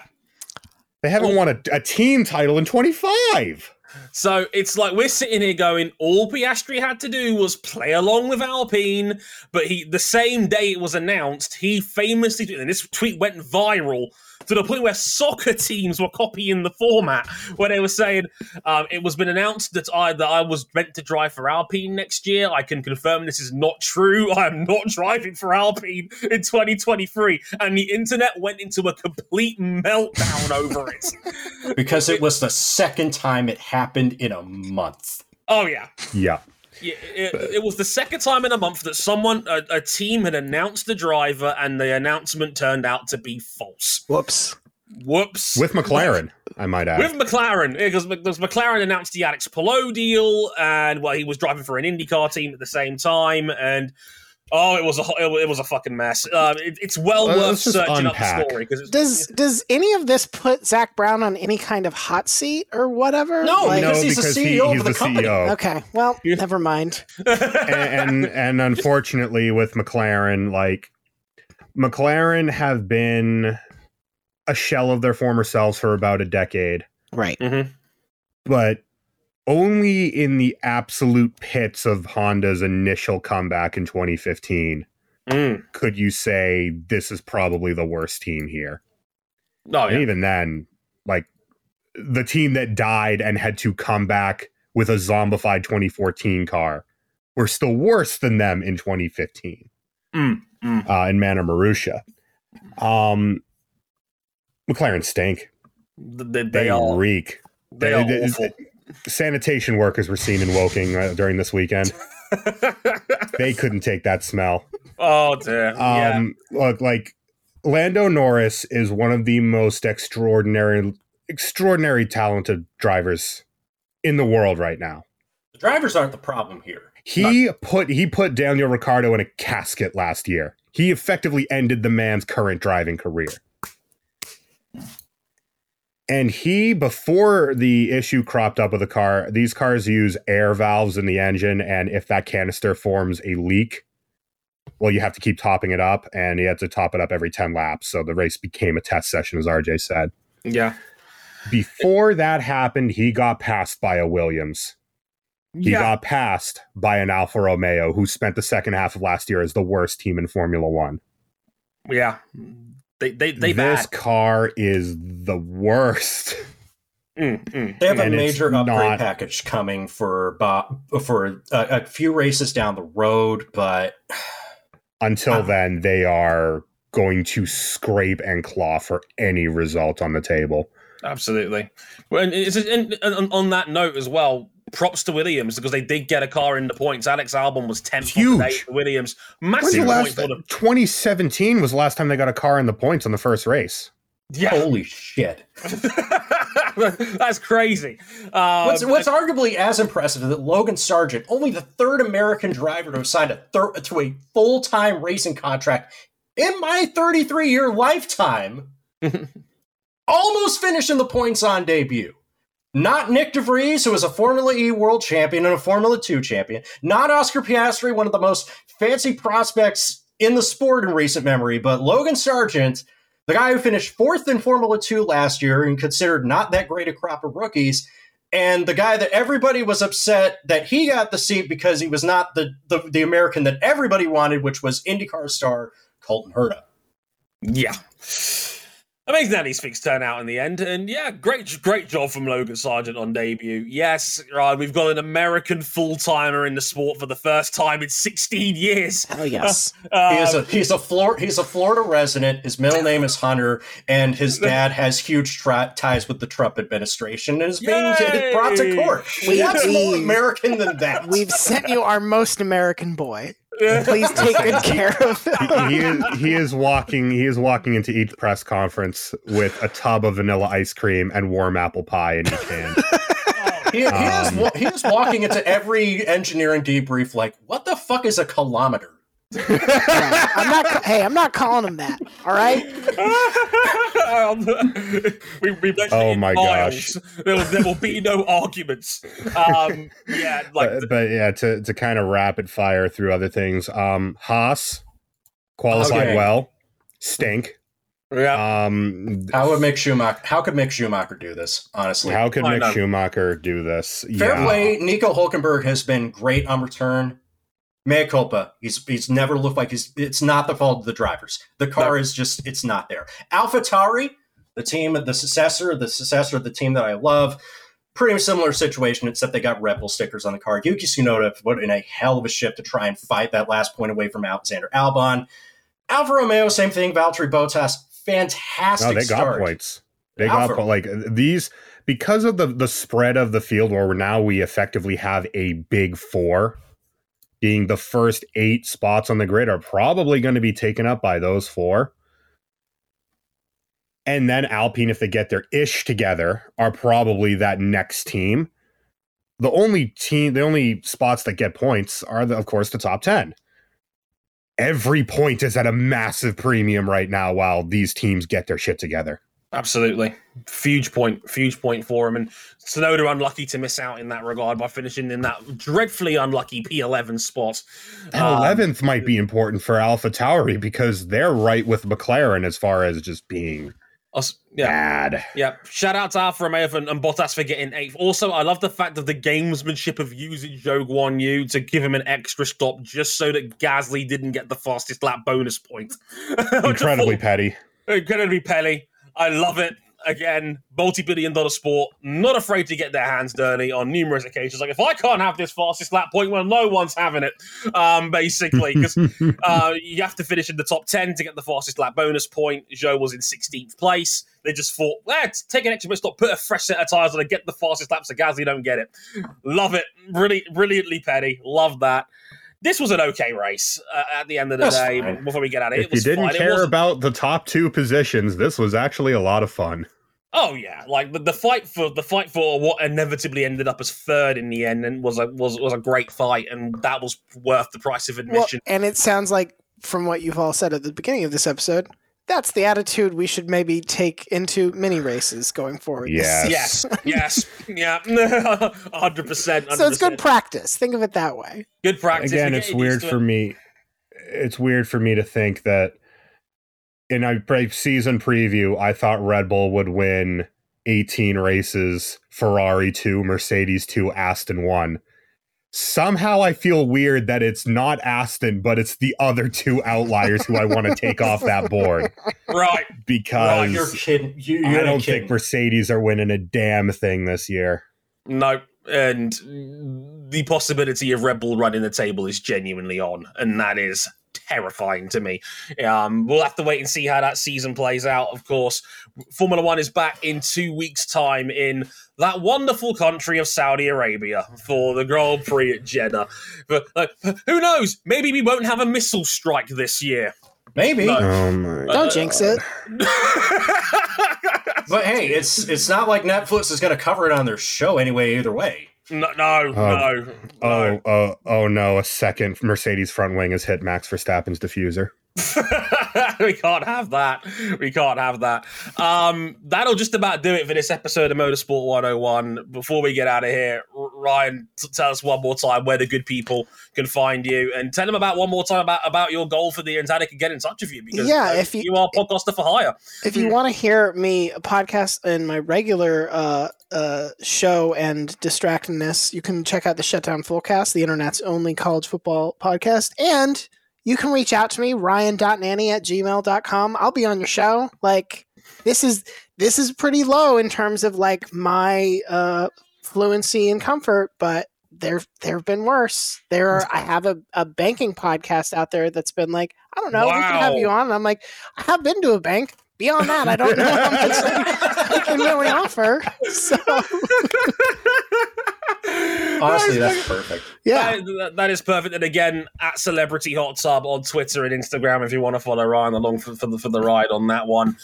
They haven't won a, a team title in 25. So it's like we're sitting here going, all Piastri had to do was play along with Alpine, but he the same day it was announced, he famously and this tweet went viral to the point where soccer teams were copying the format where they were saying um, it was been announced that I that I was meant to drive for Alpine next year. I can confirm this is not true. I am not driving for Alpine in 2023, and the internet went into a complete meltdown over it. because it was the second time it happened in a month. Oh yeah. Yeah. Yeah, it, it was the second time in a month that someone, a, a team, had announced the driver, and the announcement turned out to be false. Whoops. Whoops. With McLaren, I might add. With McLaren, because, because McLaren announced the Alex Palou deal, and well, he was driving for an IndyCar team at the same time, and oh, it was a ho- it, was a fucking mess. Uh, it, it's well Well, worth let's just searching up the story because Does does any of this put Zak Brown on any kind of hot seat or whatever? No, Like- because no, he's the because he, CEO he's of the the company. CEO. Okay, well, Yeah. never mind. and, and and unfortunately with McLaren, like McLaren have been a shell of their former selves for about a decade, Right. Mm-hmm. but only in the absolute pits of Honda's initial comeback in 2015 Mm. could you say this is probably the worst team here. Oh, And yeah. even then, like the team that died and had to come back with a zombified 2014 car were still worse than them in 2015 Mm, mm. uh, in Manor Marussia. Um, McLaren stink. They, they, They, are reek. they are They- awful. Sanitation workers were seen in Woking uh, during this weekend. They couldn't take that smell. oh dear. yeah. Um, look, like Lando Norris is one of the most extraordinary, extraordinary talented drivers in the world right now. The drivers aren't the problem here. He put he put Daniel Ricciardo in a casket last year. He effectively ended the man's current driving career. And he, before the issue cropped up with the car, these cars use air valves in the engine, and if that canister forms a leak, well, you have to keep topping it up, and you have to top it up every 10 laps. So the race became a test session, as RJ said. yeah. Before that happened, he got passed by a Williams. He yeah. got passed by an Alfa Romeo who spent the second half of last year as the worst team in Formula One. Yeah. They they they this bad. car is the worst. Mm, mm. They have a And it's major upgrade not- package coming for Bob, for a, a few races down the road, but Until Ah. then, they are going to scrape and claw for any result on the table. Absolutely. Well, and, and, and on that note as well, props to Williams because they did get a car in the points. Alex Albon was 10th Huge. on the day for Williams. Massive the point last, for them. 2017 was the last time they got a car in the points on the first race. Yeah. Holy shit! That's crazy. Um, What's, what's arguably as impressive is that Logan Sargent, only the third American driver to have signed a thir- to a full time racing contract in my 33 year lifetime, almost finished in the points on debut. Not Nyck de Vries, who was a Formula E world champion and a Formula 2 champion. Not Oscar Piastri, one of the most fancy prospects in the sport in recent memory, but Logan Sargent, the guy who finished fourth in Formula 2 last year and considered not that great a crop of rookies, and the guy that everybody was upset that he got the seat because he was not the, the, the American that everybody wanted, which was IndyCar star Colton Herta. Yeah. Amazing that these things turn out in the end. And yeah, great great job from Logan Sargent on debut. Yes, right, we've got an American full timer in the sport for the first time in 16 years. Hell yes. Uh, he is a he's a Flor- he's a Florida resident. His middle name is Hunter, and his dad has huge tri- ties with the Trump administration and is being Yay! brought to court. We- What's more American than that? We've sent you our most American boy. Please take good care of him. he is he is walking he is walking into each press conference with a tub of vanilla ice cream and warm apple pie in each hand. he, he, Um, wa- he is walking into every engineering debrief like, "What the fuck is a kilometer?" Yeah, I'm not. Hey, I'm not calling him that. All right. Um, we, we Oh my miles. gosh. There will, there will be no arguments. Um, yeah, like but, but yeah, to to kind of rapid fire through other things. Um Haas qualified Okay. well. Stink. yeah. Um How would Mick Schumacher? How could Mick Schumacher do this? Honestly, how could I Mick know. Schumacher do this? Fair yeah. play. Nico Hulkenberg has been great on return. Mea culpa. He's he's never looked like he's. It's not the fault of the drivers. The car is just. It's not there. AlphaTauri, the team, the successor, the successor of the team that I love. Pretty similar situation, except they got Red Bull stickers on the car. Yuki Tsunoda put in a hell of a shift to try and fight that last point away from Alexander Albon. Alfa Romeo, same thing. Valtteri Bottas, fantastic No, they got points. They Alpha- got like these because of the the spread of the field where now we effectively have a big four being the first eight spots on the grid are probably going to be taken up by those four. And then Alpine, if they get their ish together, are probably that next team. The only team, the only spots that get points are, the, of course, the top 10. Every point is at a massive premium right now while these teams get their shit together. Absolutely. Huge point. Huge point for him. And Tsunoda unlucky to miss out in that regard by finishing in that dreadfully unlucky P11 spot. And Um, 11th might be important for Alpha Tauri because they're right with McLaren as far as just being us- yeah. bad. Yeah, shout out to Alfa Romeo and, and Bottas for getting eighth. Also, I love the fact of the gamesmanship of using Zhou Guan Yu to give him an extra stop just so that Gasly didn't get the fastest lap bonus point. Incredibly petty. Incredibly Pelly. I love it. Again, multi-billion dollar sport, not afraid to get their hands dirty on numerous occasions. Like if I can't have this fastest lap point, well, no one's having it. Um, basically, because uh, you have to finish in the top 10 to get the fastest lap bonus point. Zhou was in 16th place. They just thought, let's take an extra bit stop, put a fresh set of tyres on and get the fastest lap so Gasly don't get it. Love it. Really, brilliantly petty. Love that. This was an okay race uh, at the end of the That's day. fine. Before we get at it, if it you was didn't fine. Care about the top two positions, this was actually a lot of fun. Oh yeah, like the, the fight for the fight for what inevitably ended up as third in the end and was a was was a great fight and that was worth the price of Well, admission. and it sounds like from what you've all said at the beginning of this episode, that's the attitude we should maybe take into mini races going forward. Yes. yes, yes, yeah, hundred percent. So it's good practice. Think of it that way. good practice. Again, it's weird for it. me. It's weird for me to think that in a pre- season preview, I thought Red Bull would win 18 races, Ferrari 2, Mercedes 2, Aston 1. Somehow I feel weird that it's not Aston, but it's the other two outliers who I want to take off that board Right, because you're kidding. You, I you're don't kidding. think Mercedes are winning a damn thing this year. no, and the possibility of Red Bull running the table is genuinely on, and that is terrifying to me. Um, we'll have to wait and see how that season plays out. Of course, Formula One is back in two weeks' time in that wonderful country of Saudi Arabia for the Grand Prix at Jeddah. But uh, who knows? Maybe we won't have a missile strike this year. Maybe. No. Oh my! Don't jinx it. But hey, it's it's not like Netflix is going to cover it on their show anyway. Either way, No, no, no. Oh, no. oh, oh no! A second Mercedes front wing has hit Max Verstappen's diffuser. we can't have that. We can't have that. Um, that'll just about do it for this episode of Motorsport 101. Before we get out of here, Ryan, t- tell us one more time where the good people can find you, and tell them about one more time about, about your goal for the year and how they can get in touch with you. Because Yeah, uh, if you- you are podcaster for hire. If you want to hear me podcast in my regular uh, uh, show and distractingness, you can check out the Shutdown Fullcast, the internet's only college football podcast. And you can reach out to me, ryan.nanni at gmail.com. I'll be on your show. Like, this is this is pretty low in terms of like my uh, fluency and comfort, but there there have been worse. There are I have a, a banking podcast out there that's been like, I don't know, we can have you on. And I'm like, I have been to a bank. Beyond that, I don't know how much I can really offer. So honestly, that's perfect. yeah. That- that- that is perfect. And again, at Celebrity Hot Tub on Twitter and Instagram, if you want to follow Ryan along for, for, the, for the ride on that one.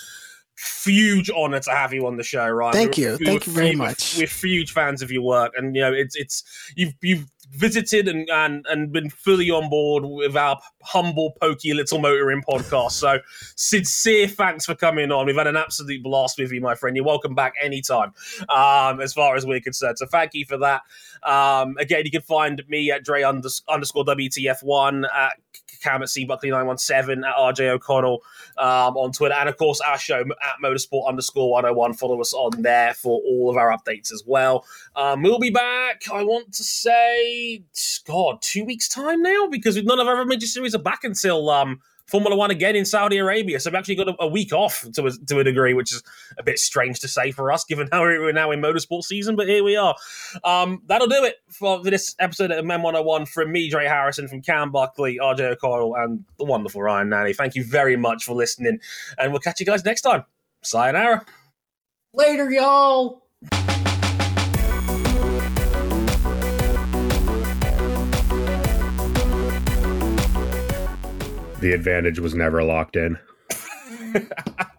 Huge honor to have you on the show, Ryan. Thank We're- you. we're Thank you very huge- much. We're huge fans of your work, and you know it's it's you've you've visited and and, and been fully on board with our humble, pokey little motoring podcast. So sincere thanks for coming on. We've had an absolute blast with you, my friend. You're welcome back anytime, um, as far as we're concerned. So thank you for that. Um, again, you can find me at Dre unders- underscore WTF1, at Cam at C Buckley 917, at RJ O'Connell um, on Twitter, and of course our show at Motorsport underscore 101. Follow us on there for all of our updates as well. Um, we'll be back, I want to say, God, two weeks' time now, because none of our major series are back until um, Formula One again in Saudi Arabia. So we've actually got a, a week off to a, to a degree, which is a bit strange to say for us, given how we're now in motorsport season. But here we are. Um, that'll do it for this episode of Mem 101 from me, Dre Harrison, from Cam Buckley, RJ O'Connell, and the wonderful Ryan Nanni. Thank you very much for listening, and we'll catch you guys next time. Sayonara. Later, y'all. The advantage was never locked in.